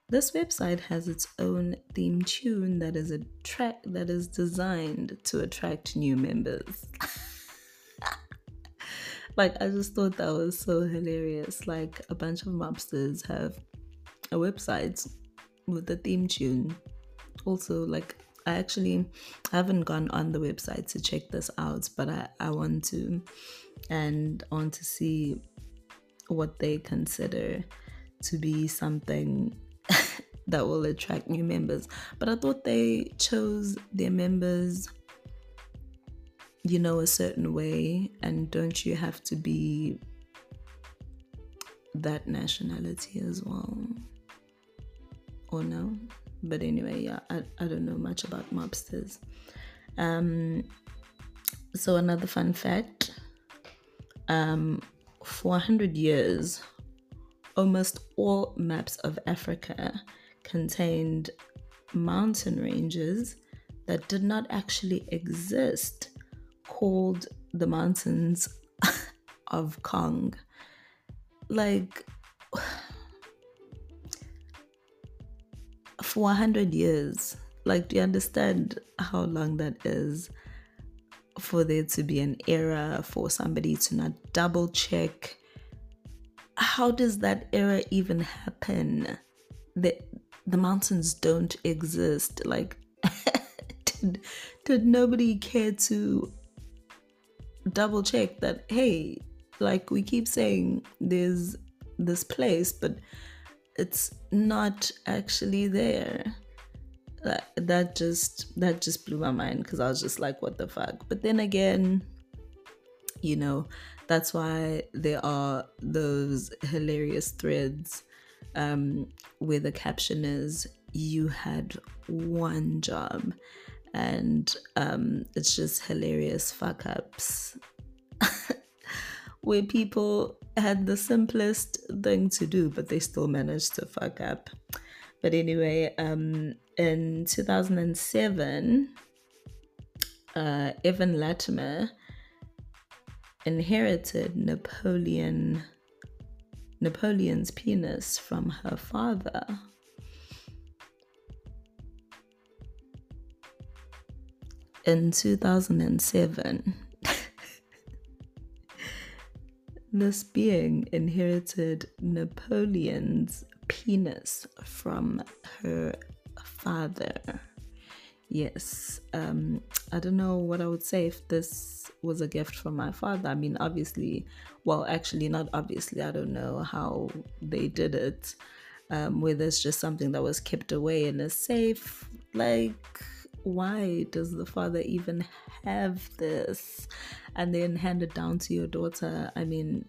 this website has its own theme tune that is a track that is designed to attract new members. like I just thought that was so hilarious. Like a bunch of mobsters have a website with the theme tune. Also, like I actually haven't gone on the website to check this out, but I, I want to and I want to see what they consider to be something that will attract new members. But I thought they chose their members, you know, a certain way, and don't you have to be that nationality as well? Or no? But anyway, yeah, I, I don't know much about mobsters. Um, so, another fun fact um, for 100 years, almost all maps of Africa contained mountain ranges that did not actually exist, called the Mountains of Kong. Like, for 100 years, like, do you understand how long that is? for there to be an error, for somebody to not double check. How does that error even happen? The, the mountains don't exist. Like, did, did nobody care to double check that, hey, like we keep saying there's this place, but it's not actually there. That, that just that just blew my mind because I was just like, what the fuck? But then again, you know, that's why there are those hilarious threads um, where the caption is, You had one job. And um, it's just hilarious fuck ups where people had the simplest thing to do, but they still managed to fuck up. But anyway, um, in 2007, uh, Evan Lattimer inherited Napoleon Napoleon's penis from her father. In 2007, this being inherited Napoleon's penis from her father. Yes, um, I don't know what I would say if this was a gift from my father. I mean, obviously, well, actually, not obviously, I don't know how they did it. Um, whether it's just something that was kept away in a safe. Like, why does the father even have this and then hand it down to your daughter? I mean,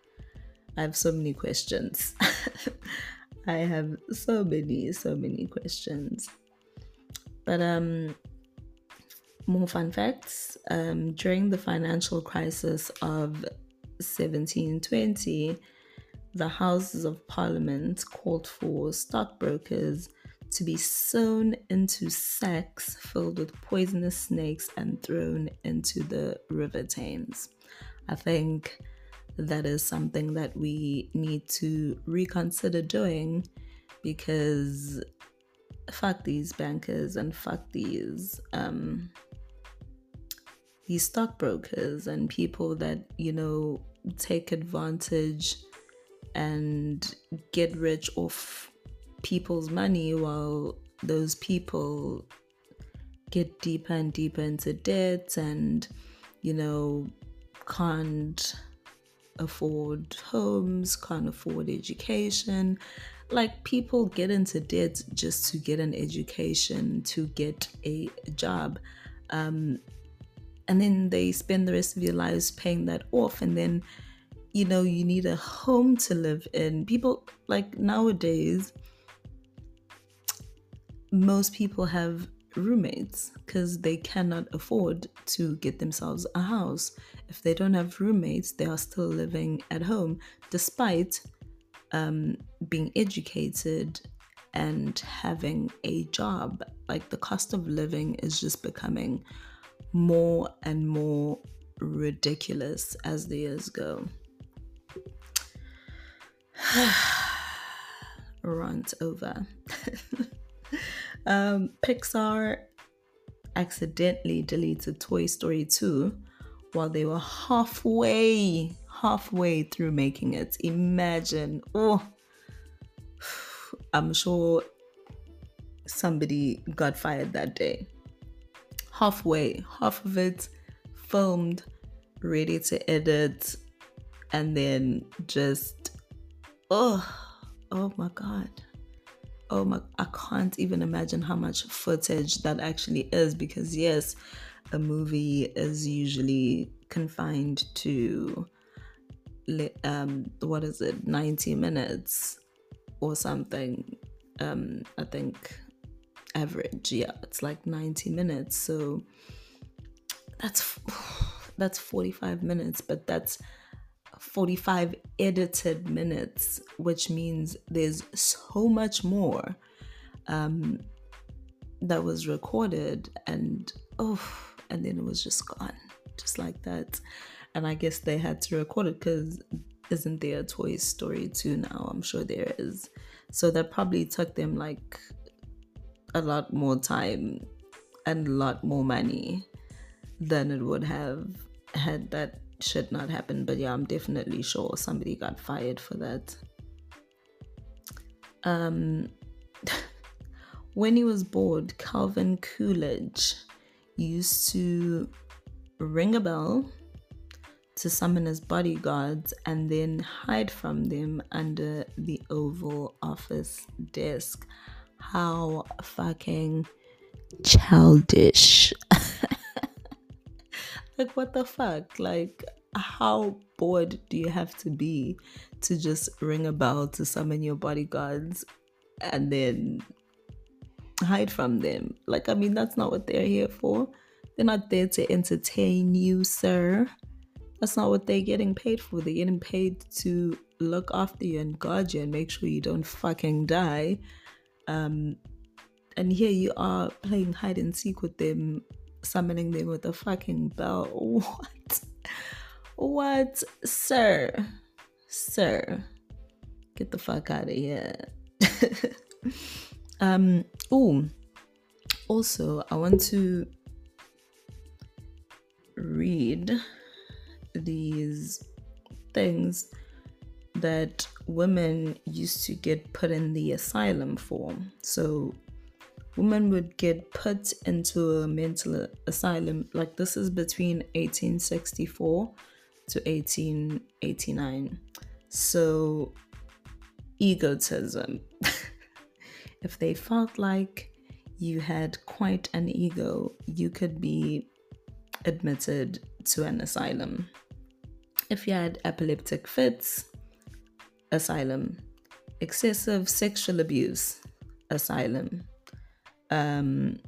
I have so many questions. I have so many, so many questions. But um, more fun facts. Um, during the financial crisis of 1720, the Houses of Parliament called for stockbrokers to be sewn into sacks filled with poisonous snakes and thrown into the River Thames. I think that is something that we need to reconsider doing because fuck these bankers and fuck these um, these stockbrokers and people that you know take advantage and get rich off people's money while those people get deeper and deeper into debt and you know can't afford homes can't afford education like people get into debt just to get an education, to get a job. Um, and then they spend the rest of their lives paying that off. And then, you know, you need a home to live in. People, like nowadays, most people have roommates because they cannot afford to get themselves a house. If they don't have roommates, they are still living at home despite um, being educated and having a job. Like the cost of living is just becoming more and more ridiculous as the years go. Rant over. um, Pixar accidentally deleted Toy Story 2 while they were halfway halfway through making it. Imagine, oh, I'm sure somebody got fired that day. Halfway, half of it filmed, ready to edit, and then just, oh, oh my God. Oh my, I can't even imagine how much footage that actually is because, yes, a movie is usually confined to um what is it 90 minutes or something um i think average. Yeah it's like 90 minutes. So that's that's 45 minutes but that's 45 edited minutes which means there's so much more um that was recorded and oh and then it was just gone just like that and I guess they had to record it because isn't there a Toy Story 2 now? I'm sure there is. So that probably took them like a lot more time and a lot more money than it would have had that shit not happen. But yeah, I'm definitely sure somebody got fired for that. Um, when he was bored, Calvin Coolidge used to ring a bell to summon his bodyguards and then hide from them under the Oval Office desk. How fucking childish. Like, what the fuck? Like, how bored do you have to be to just ring a bell to summon your bodyguards and then hide from them? Like, I mean, that's not what they're here for. They're not there to entertain you, sir. That's not what they're getting paid for. They're getting paid to look after you and guard you and make sure you don't fucking die. Um, and here you are playing hide and seek with them, summoning them with a fucking bell. What? What, sir? Sir, get the fuck out of here. um. Oh. Also, I want to read these things that women used to get put in the asylum for. So, women would get put into a mental asylum, like this is between 1864 to 1889. So, egotism. if they felt like you had quite an ego, you could be admitted to an asylum. If you had epileptic fits, asylum. Excessive sexual abuse, asylum. Um,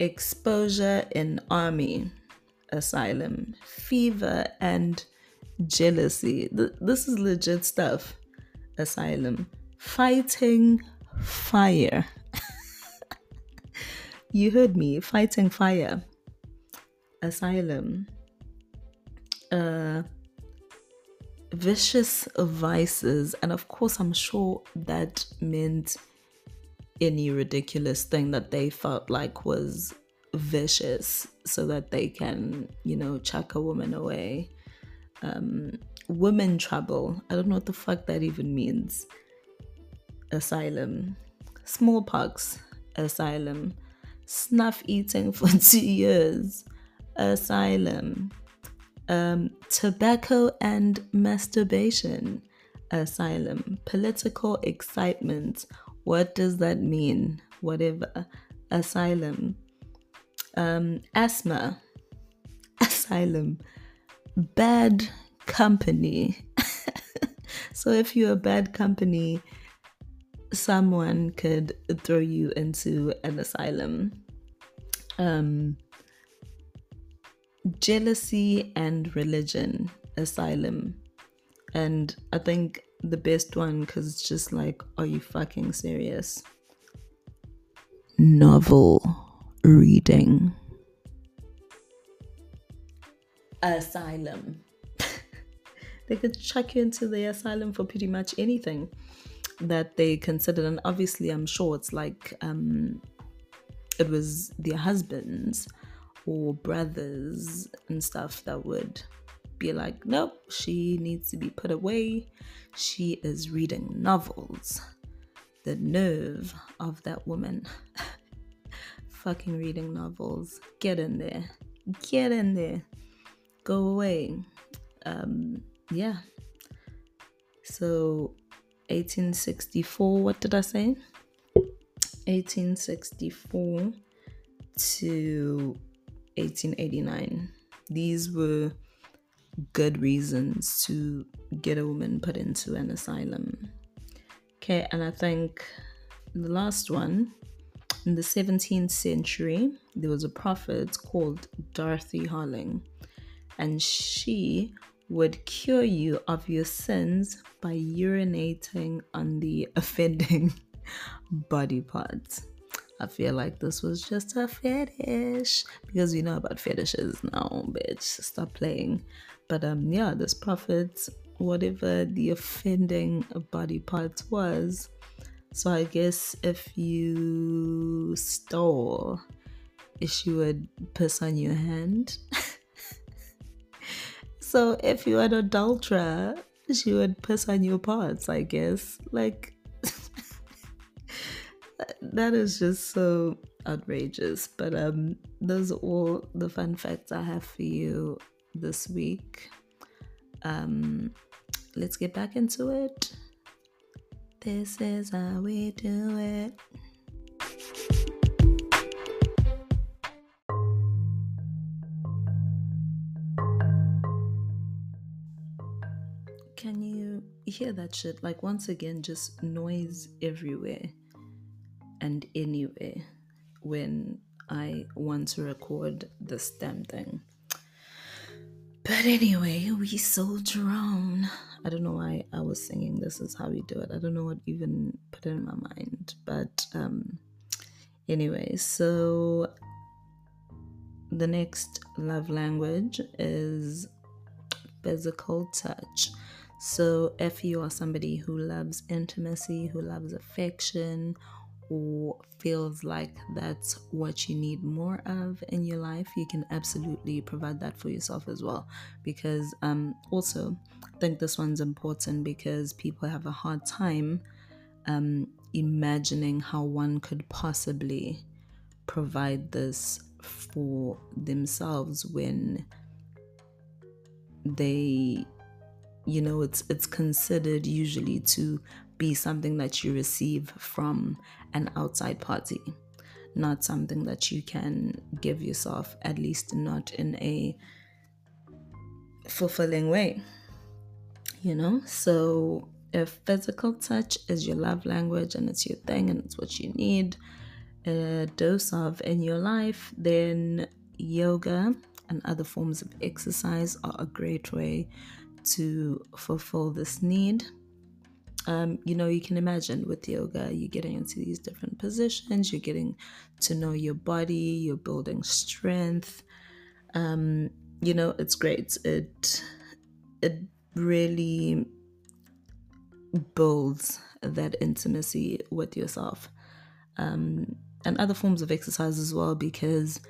exposure in army, asylum. Fever and jealousy. Th- this is legit stuff. Asylum. Fighting fire. you heard me. Fighting fire asylum. Uh, vicious vices, and of course, I'm sure that meant any ridiculous thing that they felt like was vicious so that they can, you know, chuck a woman away. Um, women trouble. I don't know what the fuck that even means. Asylum. Smallpox. Asylum. Snuff eating for two years asylum, um, tobacco and masturbation asylum, political excitement. What does that mean? Whatever. Asylum. Um, asthma. Asylum. Bad company. so if you're a bad company, someone could throw you into an asylum. Um, jealousy and religion asylum and i think the best one because it's just like are you fucking serious? Novel reading. Asylum. They could chuck you into the asylum for pretty much anything that they considered and obviously i'm sure it's like um it was their husbands or brothers and stuff that would be like, nope, she needs to be put away. She is reading novels. The nerve of that woman. Fucking reading novels. Get in there. Get in there. Go away. Um, yeah. So, 1864, what did I say? 1864 to 1889. These were good reasons to get a woman put into an asylum. Okay, and I think the last one in the 17th century, there was a prophet called Dorothy Harling, and she would cure you of your sins by urinating on the offending body parts. I feel like this was just a fetish because we know about fetishes now, bitch. Stop playing. But um, yeah, this prophet, whatever the offending body part was. So I guess if you stole, she would piss on your hand. so if you had adulterer, she would piss on your parts, I guess. Like that is just so outrageous. But um, those are all the fun facts I have for you this week. Um, let's get back into it. This is how we do it. Can you hear that shit? Like, once again, just noise everywhere and anywhere when I want to record this damn thing. But anyway, we soldier on. I don't know why I was singing this is how we do it. I don't know what even put it in my mind. But um anyway, so the next love language is physical touch. So if you are somebody who loves intimacy, who loves affection, feels like that's what you need more of in your life, you can absolutely provide that for yourself as well. Because um, also, I think this one's important because people have a hard time um, imagining how one could possibly provide this for themselves when they you know it's it's considered usually to be something that you receive from an outside party, not something that you can give yourself, at least not in a fulfilling way. You know? So, if physical touch is your love language and it's your thing and it's what you need a dose of in your life, then yoga and other forms of exercise are a great way to fulfill this need um, you know, you can imagine with yoga, you're getting into these different positions, you're getting to know your body, you're building strength. Um, you know, it's great. It it really builds that intimacy with yourself. Um, and other forms of exercise as well, because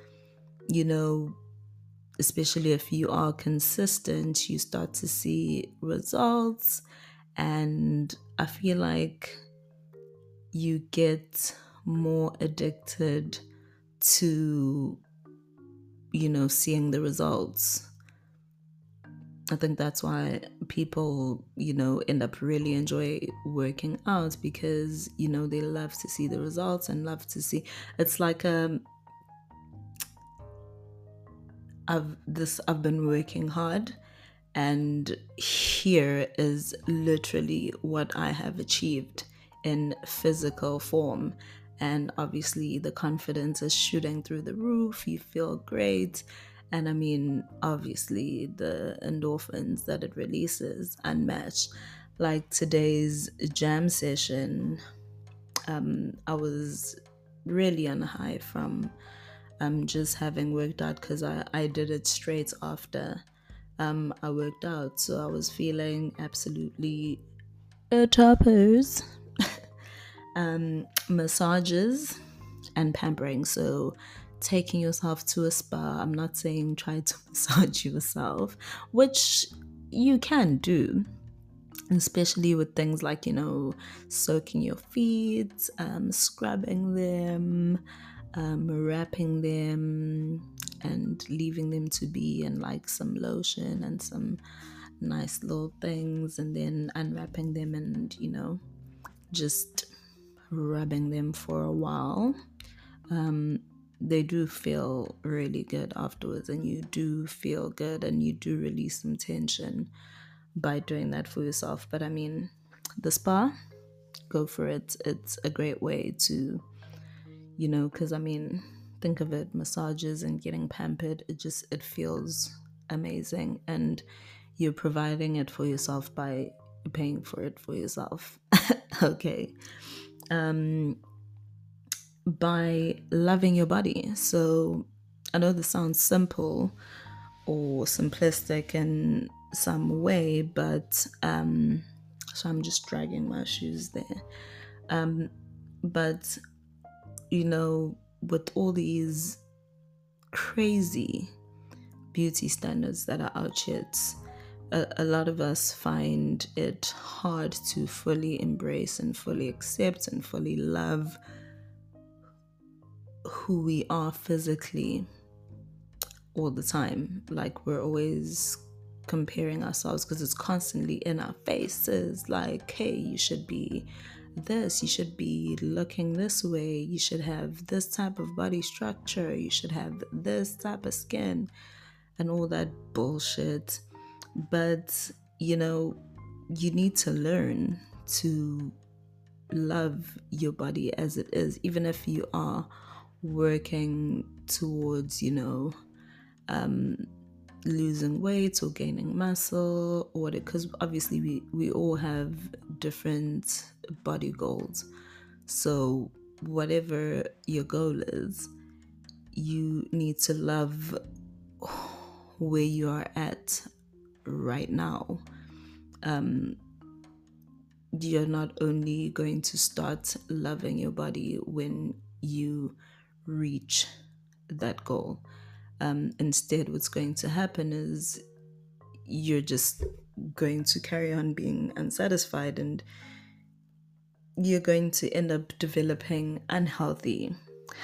you know, especially if you are consistent, you start to see results and I feel like you get more addicted to, you know, seeing the results. I think that's why people, you know, end up really enjoy working out because, you know, they love to see the results and love to see it's like um I've this I've been working hard and here is literally what I have achieved in physical form. And obviously, the confidence is shooting through the roof. You feel great. And I mean, obviously, the endorphins that it releases unmatched. Like today's jam session, um, I was really on high from um, just having worked out because I, I did it straight after um, I worked out. So I was feeling absolutely a toppers. um, massages and pampering. So taking yourself to a spa. I'm not saying try to massage yourself, which you can do, especially with things like, you know, soaking your feet, um, scrubbing them, um, wrapping them, and leaving them to be in like some lotion and some nice little things and then unwrapping them and you know just rubbing them for a while. Um, they do feel really good afterwards and you do feel good and you do release some tension by doing that for yourself. But i mean the spa go for it. It's a great way to you know because i mean think of it massages and getting pampered it just it feels amazing and you're providing it for yourself by paying for it for yourself. Okay. Um by loving your body. So i know this sounds simple or simplistic in some way but um so i'm just dragging my shoes there. Um but you know with all these crazy beauty standards that are out here, a, a, lot of us find it hard to fully embrace and fully accept and fully love who we are physically all the time. Like we're always comparing ourselves because it's constantly in our faces like, hey, you should be this, you should be looking this way, you should have this type of body structure, you should have this type of skin, and all that bullshit. But, you know, you need to learn to love your body as it is, even if you are working towards, you know, um, losing weight or gaining muscle or because obviously we, we all have different body goals. So, whatever your goal is, you need to love where you are at right now. Um, you're not only going to start loving your body when you reach that goal. Um, instead, what's going to happen is you're just going to carry on being unsatisfied and you're going to end up developing unhealthy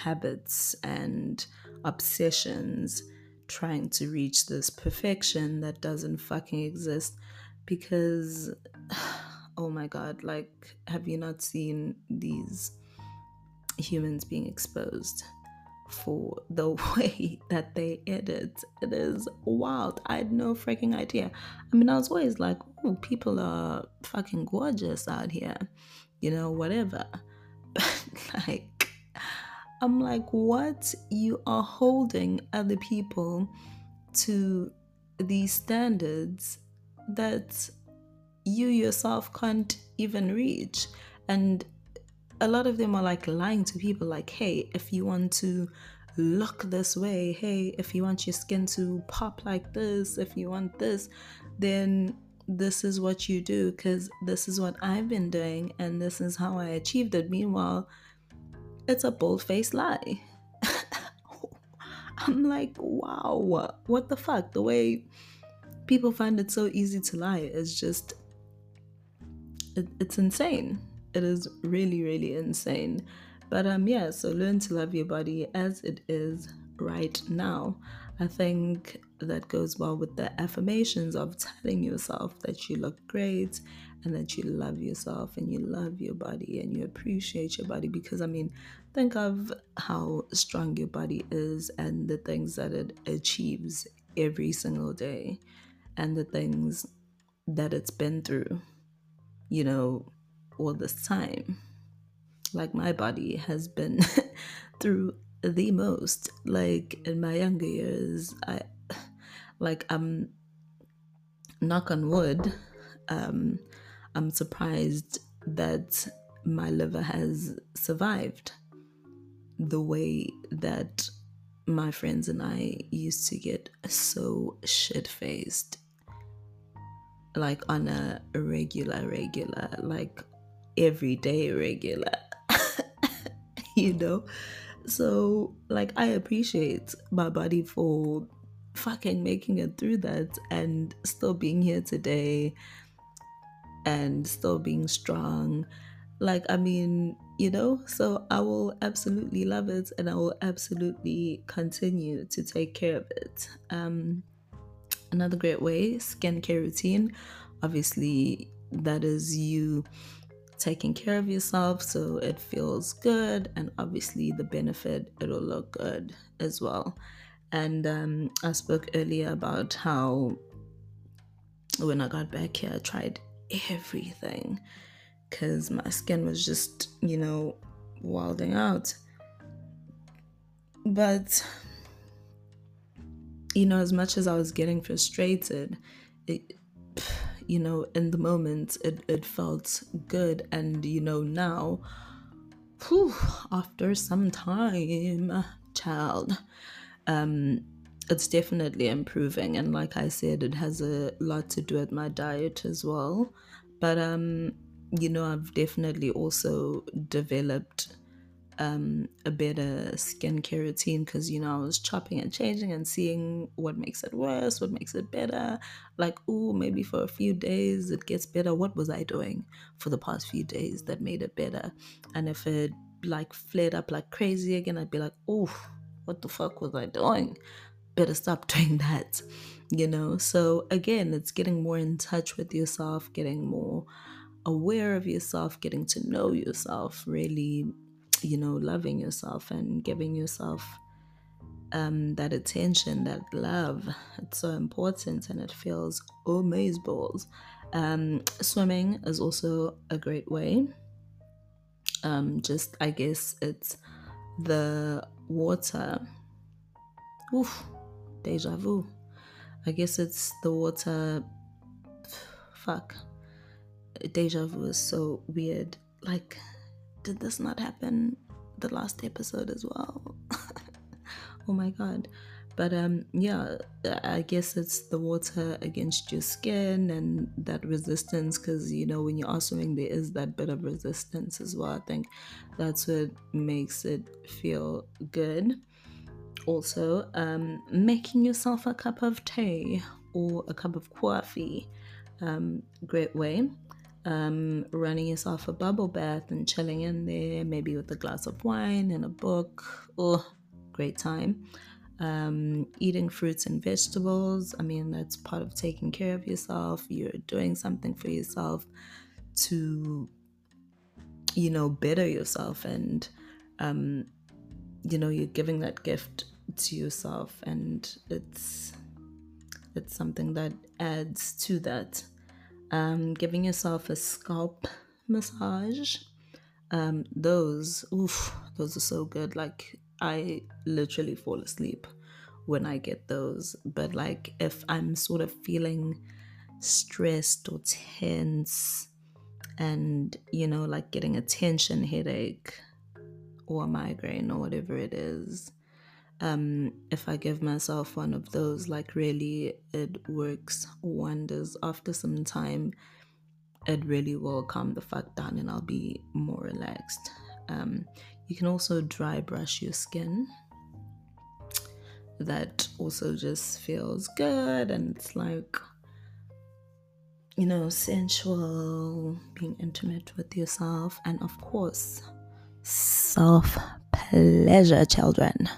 habits and obsessions trying to reach this perfection that doesn't fucking exist because oh my god like have you not seen these humans being exposed for the way that they edit it is wild i had no freaking idea i mean i was always like oh people are fucking gorgeous out here you know whatever but like I'm like, what? You are holding other people to these standards that you yourself can't even reach. And a lot of them are like lying to people, like, hey, if you want to look this way, hey, if you want your skin to pop like this, if you want this, then this is what you do because this is what I've been doing and this is how I achieved it. Meanwhile, it's a bold faced lie. I'm like, wow, what the fuck? The way people find it so easy to lie is just, it, it's insane. It is really, really insane. But um, yeah, so learn to love your body as it is right now. I think that goes well with the affirmations of telling yourself that you look great and that you love yourself and you love your body and you appreciate your body because I mean, think of how strong your body is and the things that it achieves every single day and the things that it's been through, you know, all this time. Like my body has been through the most. Like in my younger years, I like I'm knock on wood. Um, I'm surprised that my liver has survived the way that my friends and I used to get so shit faced. Like on a regular, regular, like everyday regular. you know? So, like, I appreciate my body for fucking making it through that and still being here today and still being strong. Like, I mean, you know, so I will absolutely love it and I will absolutely continue to take care of it. Um, another great way, skincare routine. Obviously, that is you taking care of yourself so it feels good, and obviously, the benefit it'll look good as well. And um, I spoke earlier about how when I got back here, I tried everything because my skin was just, you know, wilding out. But, you know, as much as I was getting frustrated, it, you know, in the moment, it, it felt good. And, you know, now, whew, after some time, child, um, it's definitely improving and like i said it has a lot to do with my diet as well but um you know i've definitely also developed um a better skincare routine because you know i was chopping and changing and seeing what makes it worse what makes it better like oh maybe for a few days it gets better what was i doing for the past few days that made it better and if it like flared up like crazy again, I'd be like, oh, what the fuck was I doing? Better stop doing that, you know? So again, it's getting more in touch with yourself, getting more aware of yourself, getting to know yourself, really, you know, loving yourself and giving yourself um, that attention, that love. It's so important and it feels amazing balls. Um, swimming is also a great way. Um, just, I guess it's the water. Oof, deja vu. I guess it's the water. Fuck. Deja vu is so weird. Like, did this not happen the last episode as well? oh my god. But um yeah i guess it's the water against your skin and that resistance because you know when you are swimming there is that bit of resistance as well i think that's what makes it feel good. Also um making yourself a cup of tea or a cup of coffee um great way um, running yourself a bubble bath and chilling in there, maybe with a glass of wine and a book. Oh, great time. Um, eating fruits and vegetables, I mean, that's part of taking care of yourself. You're doing something for yourself to, you know, better yourself. And, um, you know, you're giving that gift to yourself. And it's, it's something that adds to that. Um, giving yourself a scalp massage. Um, those, oof, those are so good. Like I literally fall asleep when I get those. But like if I'm sort of feeling stressed or tense and you know like getting a tension headache or a migraine or whatever it is um if i give myself one of those like really it works wonders after some time it really will calm the fuck down and i'll be more relaxed um you can also dry brush your skin. That also just feels good and it's like, you know, sensual, being intimate with yourself, and of course, self pleasure, children.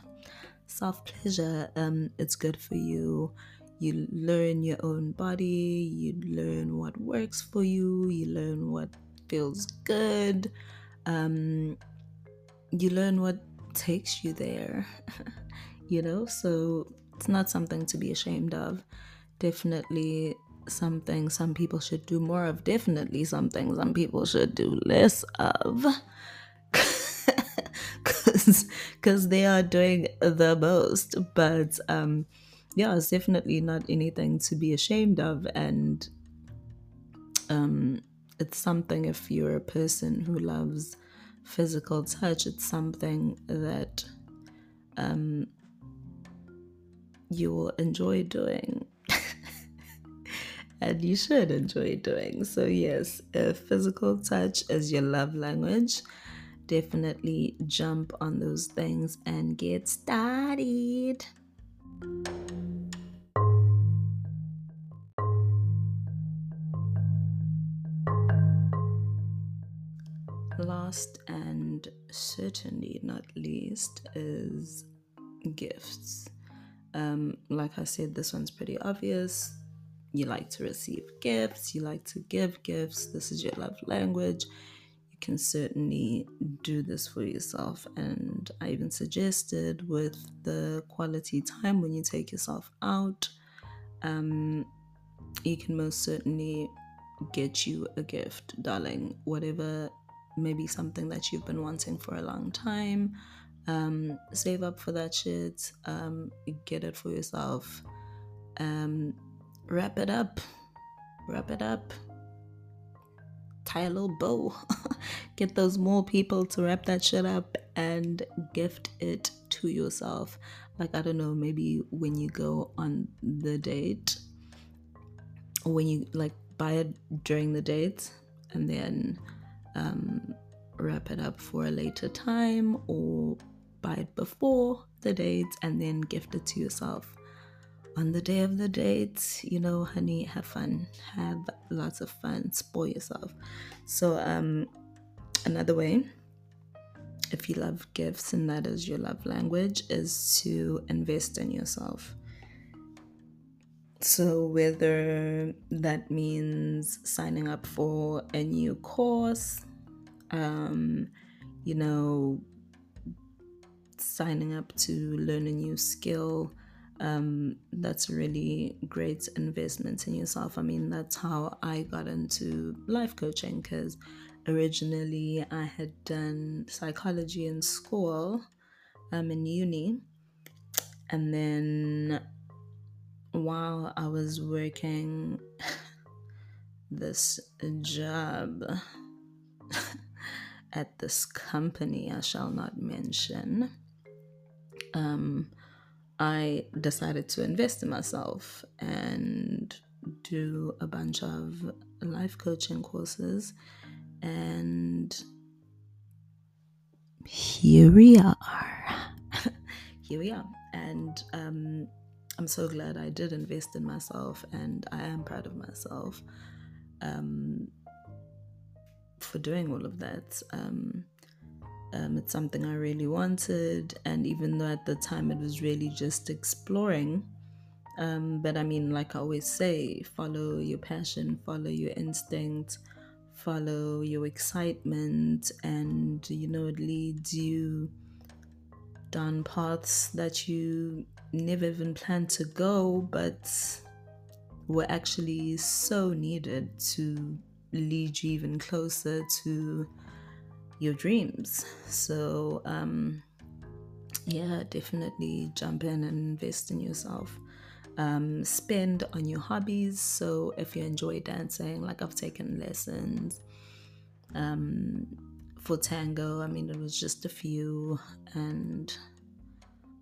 Self pleasure, um, it's good for you. You learn your own body, you learn what works for you, you learn what feels good. Um, you learn what takes you there, you know? So it's not something to be ashamed of. Definitely something some people should do more of. Definitely something some people should do less of. Because they are doing the most. But um, yeah, it's definitely not anything to be ashamed of. And um, it's something if you're a person who loves physical touch. It's something that um, you will enjoy doing. and you should enjoy doing. So, yes, if physical touch is your love language, definitely jump on those things and get started. last and certainly not least is gifts. Um, like I said, this one's pretty obvious. You like to receive gifts, you like to give gifts, this is your love language. You can certainly do this for yourself. And I even suggested with the quality time when you take yourself out, um, you can most certainly get you a gift, darling. Whatever maybe something that you've been wanting for a long time. Um, save up for that shit. Um, get it for yourself. Um, wrap it up. Wrap it up. Tie a little bow. get those more people to wrap that shit up and gift it to yourself. Like, I don't know, maybe when you go on the date, or when you like buy it during the date and then um, wrap it up for a later time or buy it before the date and then gift it to yourself on the day of the date you know honey have fun have lots of fun spoil yourself so um another way if you love gifts and that is your love language, is to invest in yourself. So, whether that means signing up for a new course, um, you know, signing up to learn a new skill, um, that's a really great investment in yourself. I mean, that's how I got into life coaching because originally I had done psychology in school, um, in uni, and then while I was working this job at this company I shall not mention, um, I decided to invest in myself and do a bunch of life coaching courses. And here we are. here we are. And um, I'm so glad I did invest in myself, and I am proud of myself um, for doing all of that. Um, um, it's something I really wanted, and even though at the time it was really just exploring, um, but I mean, like I always say, follow your passion, follow your instinct, follow your excitement, and you know, it leads you down paths that you never even planned to go, but were actually so needed to lead you even closer to your dreams. So, um, yeah, definitely jump in and invest in yourself. Um, spend on your hobbies. So, if you enjoy dancing, like I've taken lessons um, for tango, I mean, it was just a few, and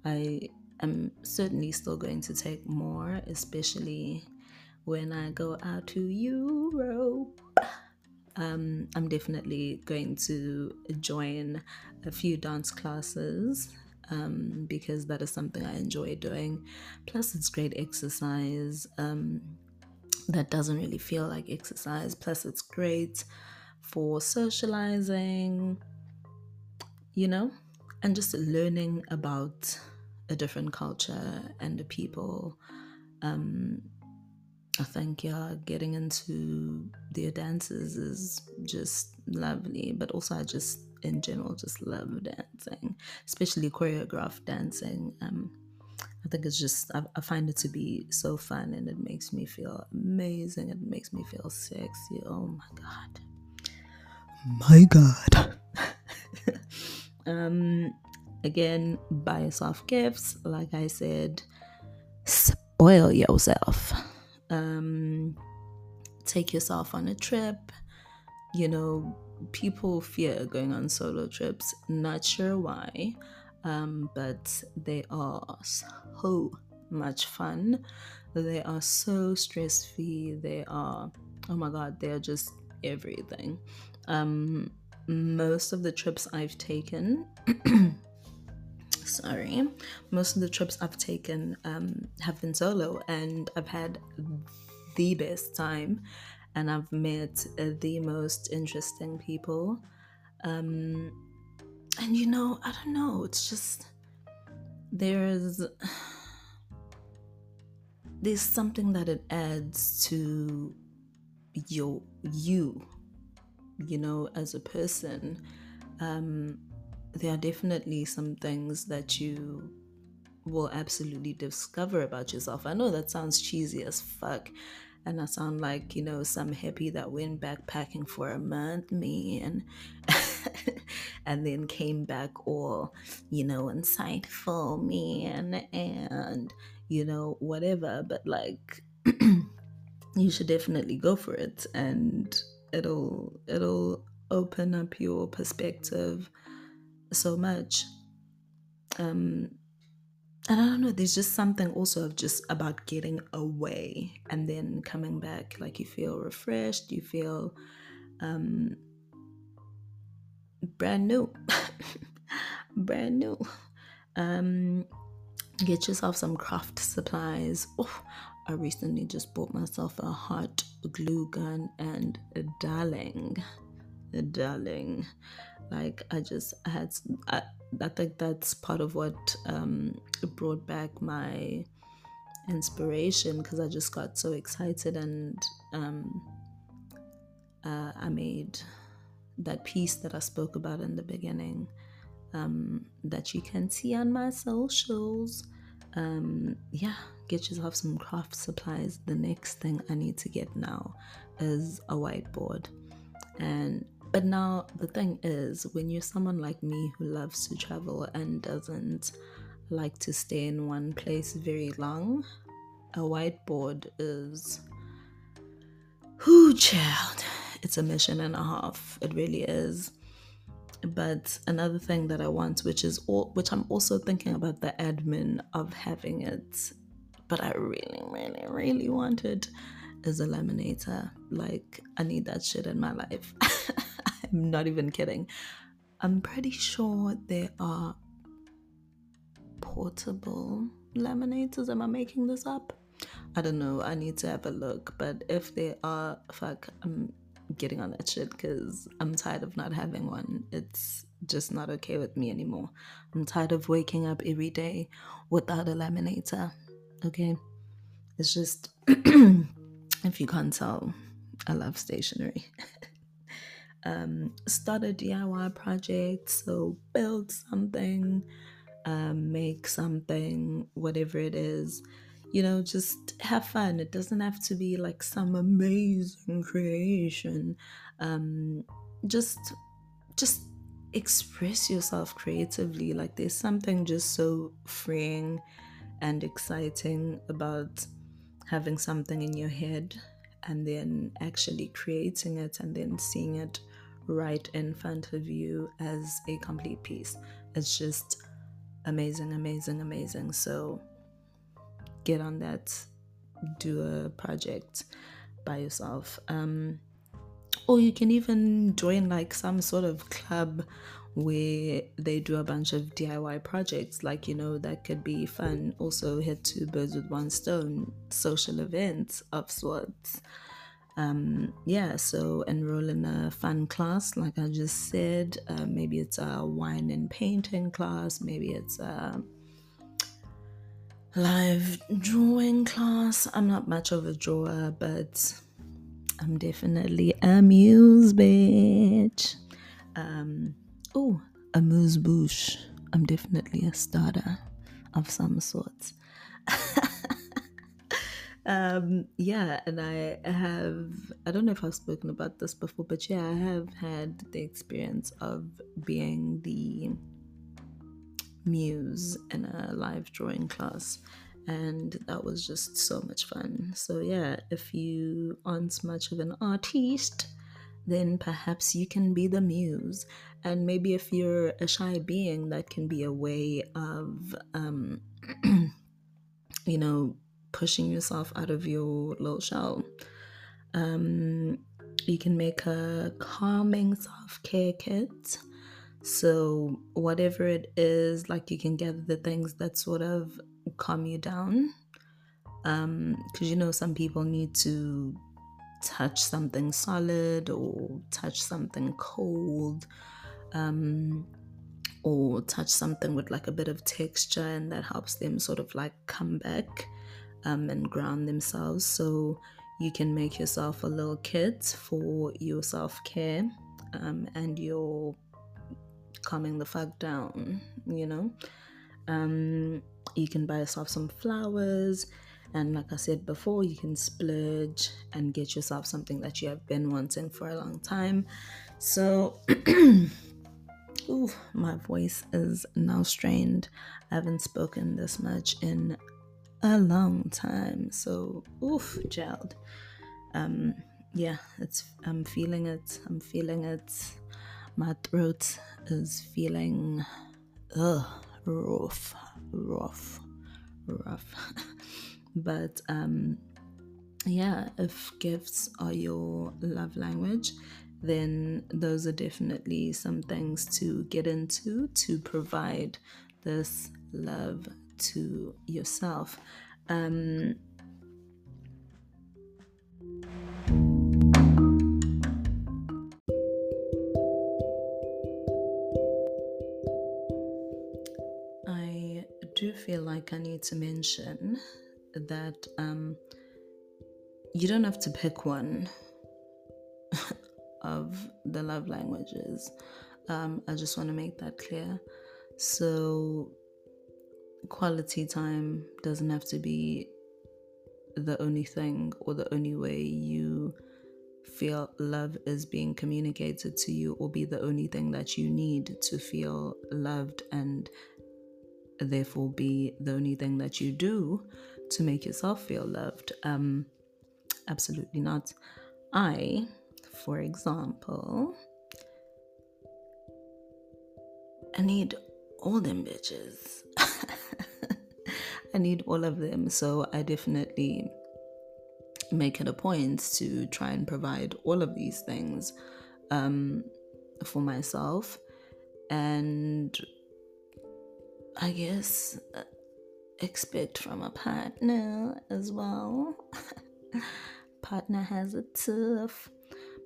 I am certainly still going to take more, especially when I go out to Europe. Um, I'm definitely going to join a few dance classes um, because that is something I enjoy doing. Plus, it's great exercise um, that doesn't really feel like exercise. Plus, it's great for socializing, you know, and just learning about a different culture and the people. Um, I think yeah, getting into their dances is just lovely. But also, I just in general just love dancing, especially choreographed dancing. Um, I think it's just I, I, find it to be so fun, and it makes me feel amazing. It makes me feel sexy. Oh my god, my god. um, again, buy yourself gifts. Like I said, spoil yourself um, take yourself on a trip. You know, people fear going on solo trips, not sure why, um, but they are so much fun. They are so stress free. They are, oh my God, they are just everything. Um, most of the trips I've taken, sorry, most of the trips I've taken um, have been solo, and I've had the best time, and I've met uh, the most interesting people. Um, and you know, I don't know, it's just there's there's something that it adds to your you, you know, as a person. Um, there are definitely some things that you will absolutely discover about yourself. I know that sounds cheesy as fuck. And I sound like, you know, some hippie that went backpacking for a month, me, and and then came back all, you know, insightful, man, and you know, whatever. But like you should definitely go for it and it'll it'll open up your perspective so much. Um, and I don't know, there's just something also of just about getting away and then coming back. Like you feel refreshed, you feel um, brand new. brand new. Um, get yourself some craft supplies. Oh, I recently just bought myself a hot glue gun and a darling. A darling. Like I just I had I, I think that's part of what um, brought back my inspiration because I just got so excited and um, uh, I made that piece that I spoke about in the beginning um, that you can see on my socials. Um, yeah, get yourself some craft supplies. The next thing I need to get now is a whiteboard. And but now the thing is, when you're someone like me who loves to travel and doesn't like to stay in one place very long, a whiteboard is whoo child. It's a mission and a half. It really is. But another thing that I want, which is all, which I'm also thinking about the admin of having it, but I really, really, really wanted is a laminator. Like I need that shit in my life. I'm not even kidding. I'm pretty sure there are portable laminators. Am I making this up? I don't know. I need to have a look. But if they are, fuck, I'm getting on that shit because I'm tired of not having one. It's just not okay with me anymore. I'm tired of waking up every day without a laminator. Okay? It's just, if you can't tell, I love stationery. um, start a DIY project, so build something, um, make something, whatever it is you know, just have fun. It doesn't have to be like some amazing creation. Um, just, just express yourself creatively. Like there's something just so freeing and exciting about having something in your head and then actually creating it and then seeing it right in front of you as a complete piece. It's just amazing, amazing, amazing. So get on that, do a project by yourself. Um, or you can even join like some sort of club where they do a bunch of DIY projects. Like, you know, that could be fun. Also, hit two birds with one stone, social events of sorts. Um, yeah, so enroll in a fun class, like I just said. Uh, maybe it's a wine and painting class, maybe it's a live drawing class. I'm not much of a drawer, but I'm definitely a muse bitch. Um, oh, a muse bouche. I'm definitely a starter of some sort. um, yeah, and I have, I don't know if I've spoken about this before, but yeah, I have had the experience of being the muse in a live drawing class and that was just so much fun. So, yeah, if you aren't much of an artist, then perhaps you can be the muse. And maybe if you're a shy being, that can be a way of, um, you know, pushing yourself out of your little shell. Um, you can make a calming self care kit so, whatever it is, like you can gather the things that sort of calm you down. Because um, you know, some people need to touch something solid or touch something cold. Um, or touch something with like a bit of texture and that helps them sort of like come back um, and ground themselves so you can make yourself a little kit for your self-care um, and your calming the fuck down, you know. Um, you can buy yourself some flowers, and like I said before, you can splurge and get yourself something that you have been wanting for a long time. So, ooh, my voice is now strained. I haven't spoken this much in a long time. So, oof, child. Um, yeah, it's I'm feeling it. I'm feeling it my throat is feeling ugh, rough, rough, rough. but um, yeah, if gifts are your love language, then those are definitely some things to get into to provide this love to yourself. Um, I do feel like I need to mention that um, you don't have to pick one of the love languages. Um, I just want to make that clear. So, quality time doesn't have to be the only thing or the only way you feel love is being communicated to you or be the only thing that you need to feel loved and therefore be the only thing that you do to make yourself feel loved. Um, absolutely not. I, for example, I need all them bitches. I need all of them. So I definitely make it a point to try and provide all of these things um, for myself. And I guess uh, expect from a partner as well. partner has it tough,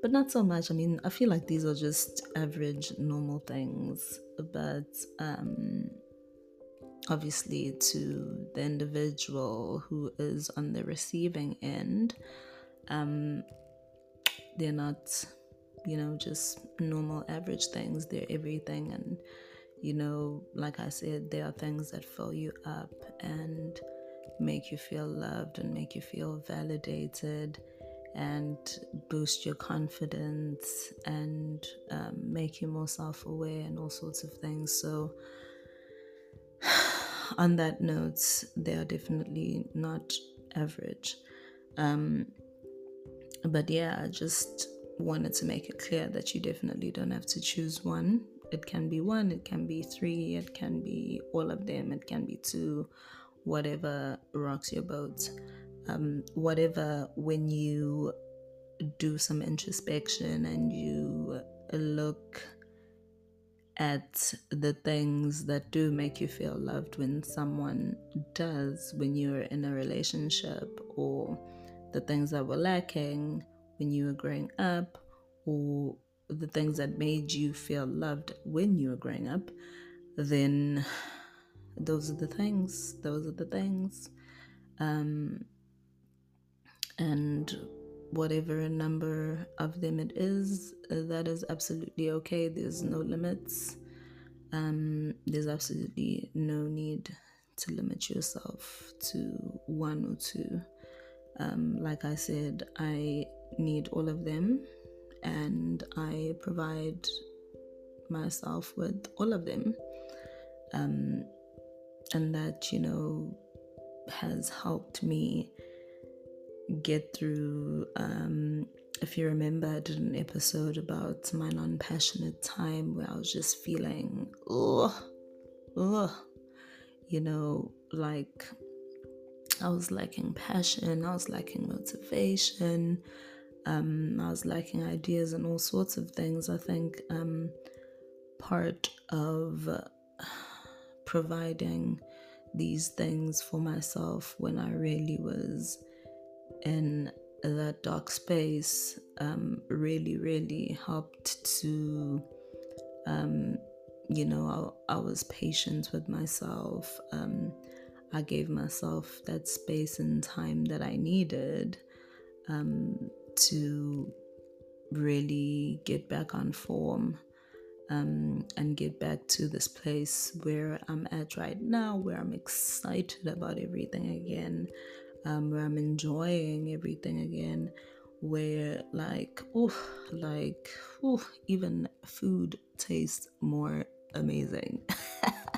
but not so much. I mean, I feel like these are just average, normal things, but um, obviously to the individual who is on the receiving end, um, they're not, you know, just normal average things. They're everything. And, you know, like I said, there are things that fill you up and make you feel loved and make you feel validated and boost your confidence and um, make you more self aware and all sorts of things. So, on that note, they are definitely not average. Um, but yeah, I just wanted to make it clear that you definitely don't have to choose one. It can be one, it can be three, it can be all of them, it can be two, whatever rocks your boat. Um, whatever, when you do some introspection and you look at the things that do make you feel loved when someone does when you're in a relationship or the things that were lacking when you were growing up or the things that made you feel loved when you were growing up then those are the things those are the things. Um, and whatever number of them it is, that is absolutely okay. There's no limits. Um, there's absolutely no need to limit yourself to one or two. Um, like I said, I need all of them and I provide myself with all of them. Um, and that, you know, has helped me get through. Um, if you remember, I did an episode about my non passionate time where I was just feeling, ugh, ugh, you know, like I was lacking passion, I was lacking motivation, um, I was lacking ideas and all sorts of things. I think um, part of providing these things for myself when I really was in that dark space um, really, really helped to, um, you know, I, I, was patient with myself. Um, I gave myself that space and time that I needed um, to really get back on form. Um, and get back to this place where I'm at right now, where I'm excited about everything again, um, where I'm enjoying everything again, where like oh, like oh, even food tastes more amazing.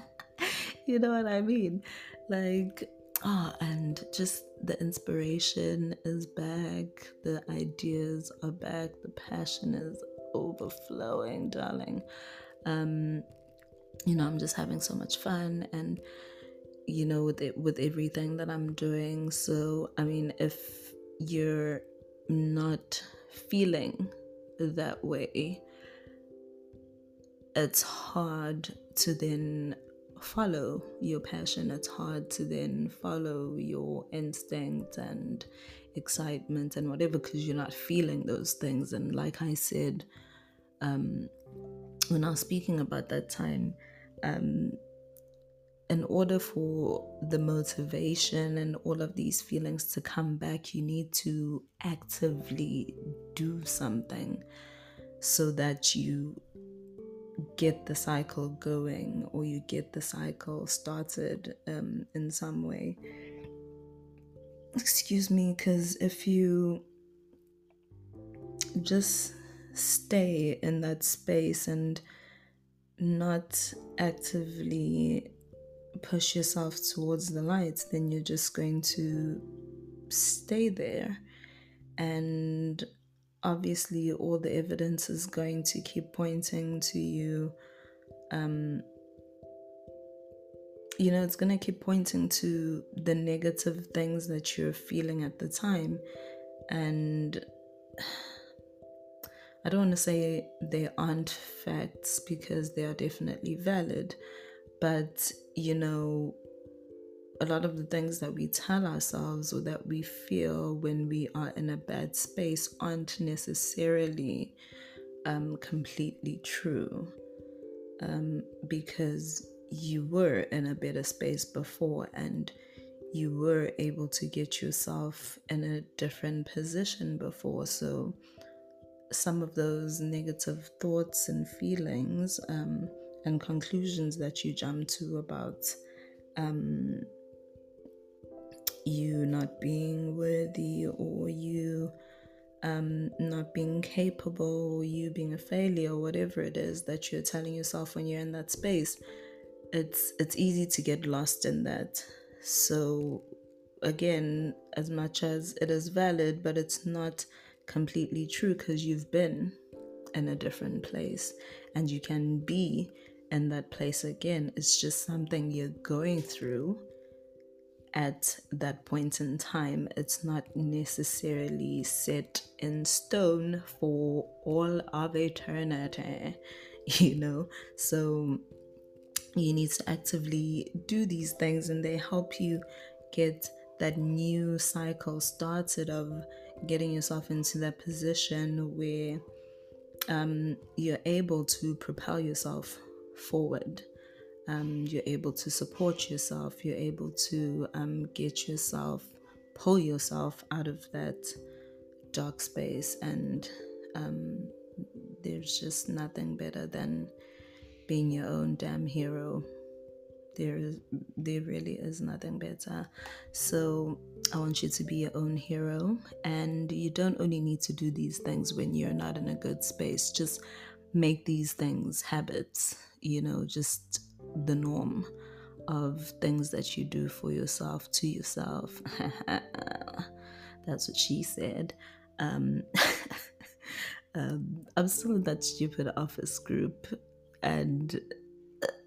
you know what I mean? Like ah, oh, and just the inspiration is back, the ideas are back, the passion is overflowing, darling. Um, you know, I'm just having so much fun and you know with it with everything that i'm doing. So i mean if you're not feeling that way it's hard to then follow your passion. It's hard to then follow your instinct and excitement and whatever because you're not feeling those things. And like i said um when i was speaking about that time um in order for the motivation and all of these feelings to come back, you need to actively do something so that you get the cycle going or you get the cycle started um, in some way. Excuse me, because if you just stay in that space and not actively push yourself towards the light, then you're just going to stay there. And obviously, all the evidence is going to keep pointing to you. Um, you know, it's going to keep pointing to the negative things that you're feeling at the time. And I don't want to say they aren't facts because they are definitely valid, but you know, a lot of the things that we tell ourselves or that we feel when we are in a bad space aren't necessarily um, completely true um, because you were in a better space before and you were able to get yourself in a different position before. So, some of those negative thoughts and feelings um, and conclusions that you jump to about um, you not being worthy or you um, not being capable or you being a failure or whatever it is that you're telling yourself when you're in that space it's it's easy to get lost in that. So again as much as it is valid but it's not completely true because you've been in a different place and you can be in that place again. It's just something you're going through at that point in time. It's not necessarily set in stone for all of eternity, you know? So you need to actively do these things and they help you get that new cycle started of getting yourself into that position where um, you're able to propel yourself forward. Um, you're able to support yourself. You're able to um, get yourself, pull yourself out of that dark space. And um, there's just nothing better than being your own damn hero there is there really is nothing better so i want you to be your own hero and you don't only need to do these things when you're not in a good space just make these things habits you know just the norm of things that you do for yourself to yourself. That's what she said. Um, um, i'm still in that stupid office group and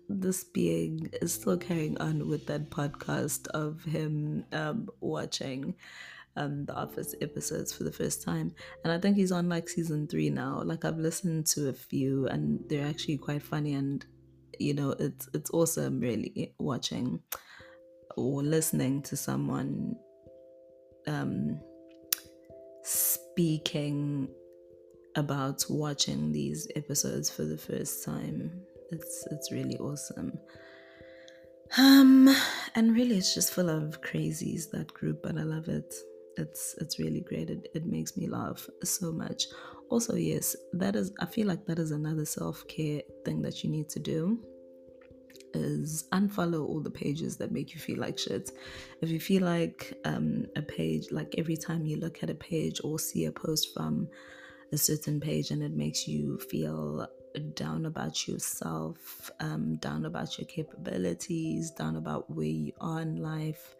this being is still carrying on with that podcast of him um, watching um, the Office episodes for the first time. And I think he's on like season three now. Like I've listened to a few and they're actually quite funny and you know it's it's awesome really watching or listening to someone um speaking about watching these episodes for the first time it's it's really awesome. Um, and really, it's just full of crazies that group, but I love it. It's it's really great. It it makes me laugh so much. Also, yes, that is. I feel like that is another self care thing that you need to do is unfollow all the pages that make you feel like shit. If you feel like um, a page, like every time you look at a page or see a post from a certain page and it makes you feel down about yourself, um, down about your capabilities, down about where you are in life,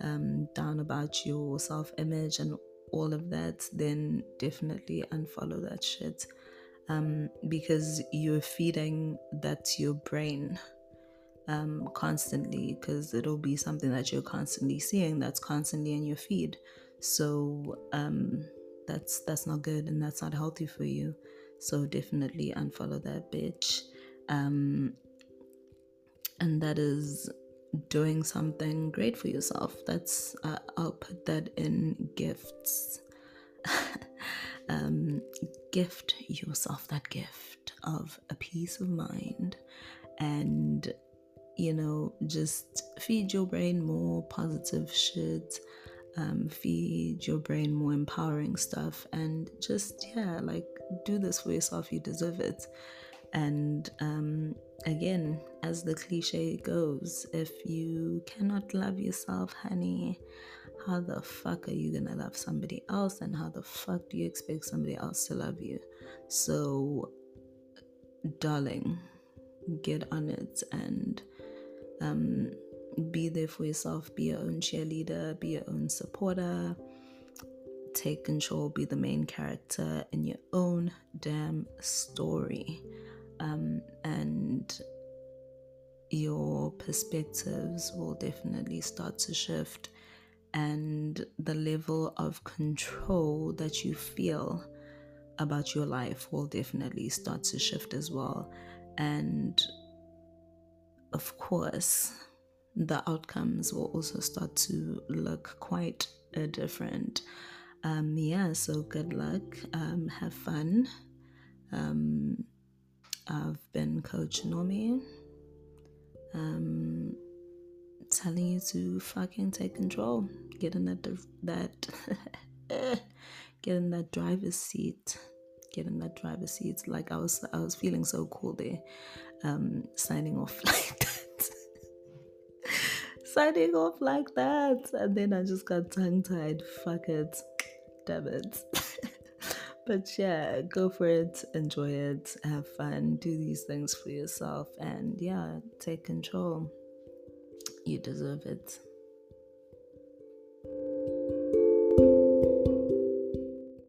um, down about your self image and all of that, then definitely unfollow that shit. Um, because you're feeding that to your brain um, constantly, because it'll be something that you're constantly seeing that's constantly in your feed. So um, that's that's not good and that's not healthy for you. So definitely unfollow that bitch. Um, and that is doing something great for yourself. That's uh, I'll put that in gifts. um, gift yourself that gift of a peace of mind and you know, just feed your brain more positive shit. Um, feed your brain more empowering stuff and just yeah like do this for yourself you deserve it and um, again as the cliche goes if you cannot love yourself honey how the fuck are you gonna love somebody else? And how the fuck do you expect somebody else to love you? So darling get on it and um, be there for yourself, be your own cheerleader, be your own supporter, take control, be the main character in your own damn story. Um, and your perspectives will definitely start to shift, and the level of control that you feel about your life will definitely start to shift as well. And of course, the outcomes will also start to look quite uh, different. Um, yeah, so good luck. Um, have fun. Um, I've been Coach Nomi. Um, telling you to fucking take control. Get in that that get in that driver's seat. Get in that driver's seat. Like I was I was feeling so cool there. Um, signing off like that signing off like that. And then I just got tongue tied. Fuck it. Damn it. But yeah, go for it, enjoy it, have fun, do these things for yourself, and yeah, take control. You deserve it.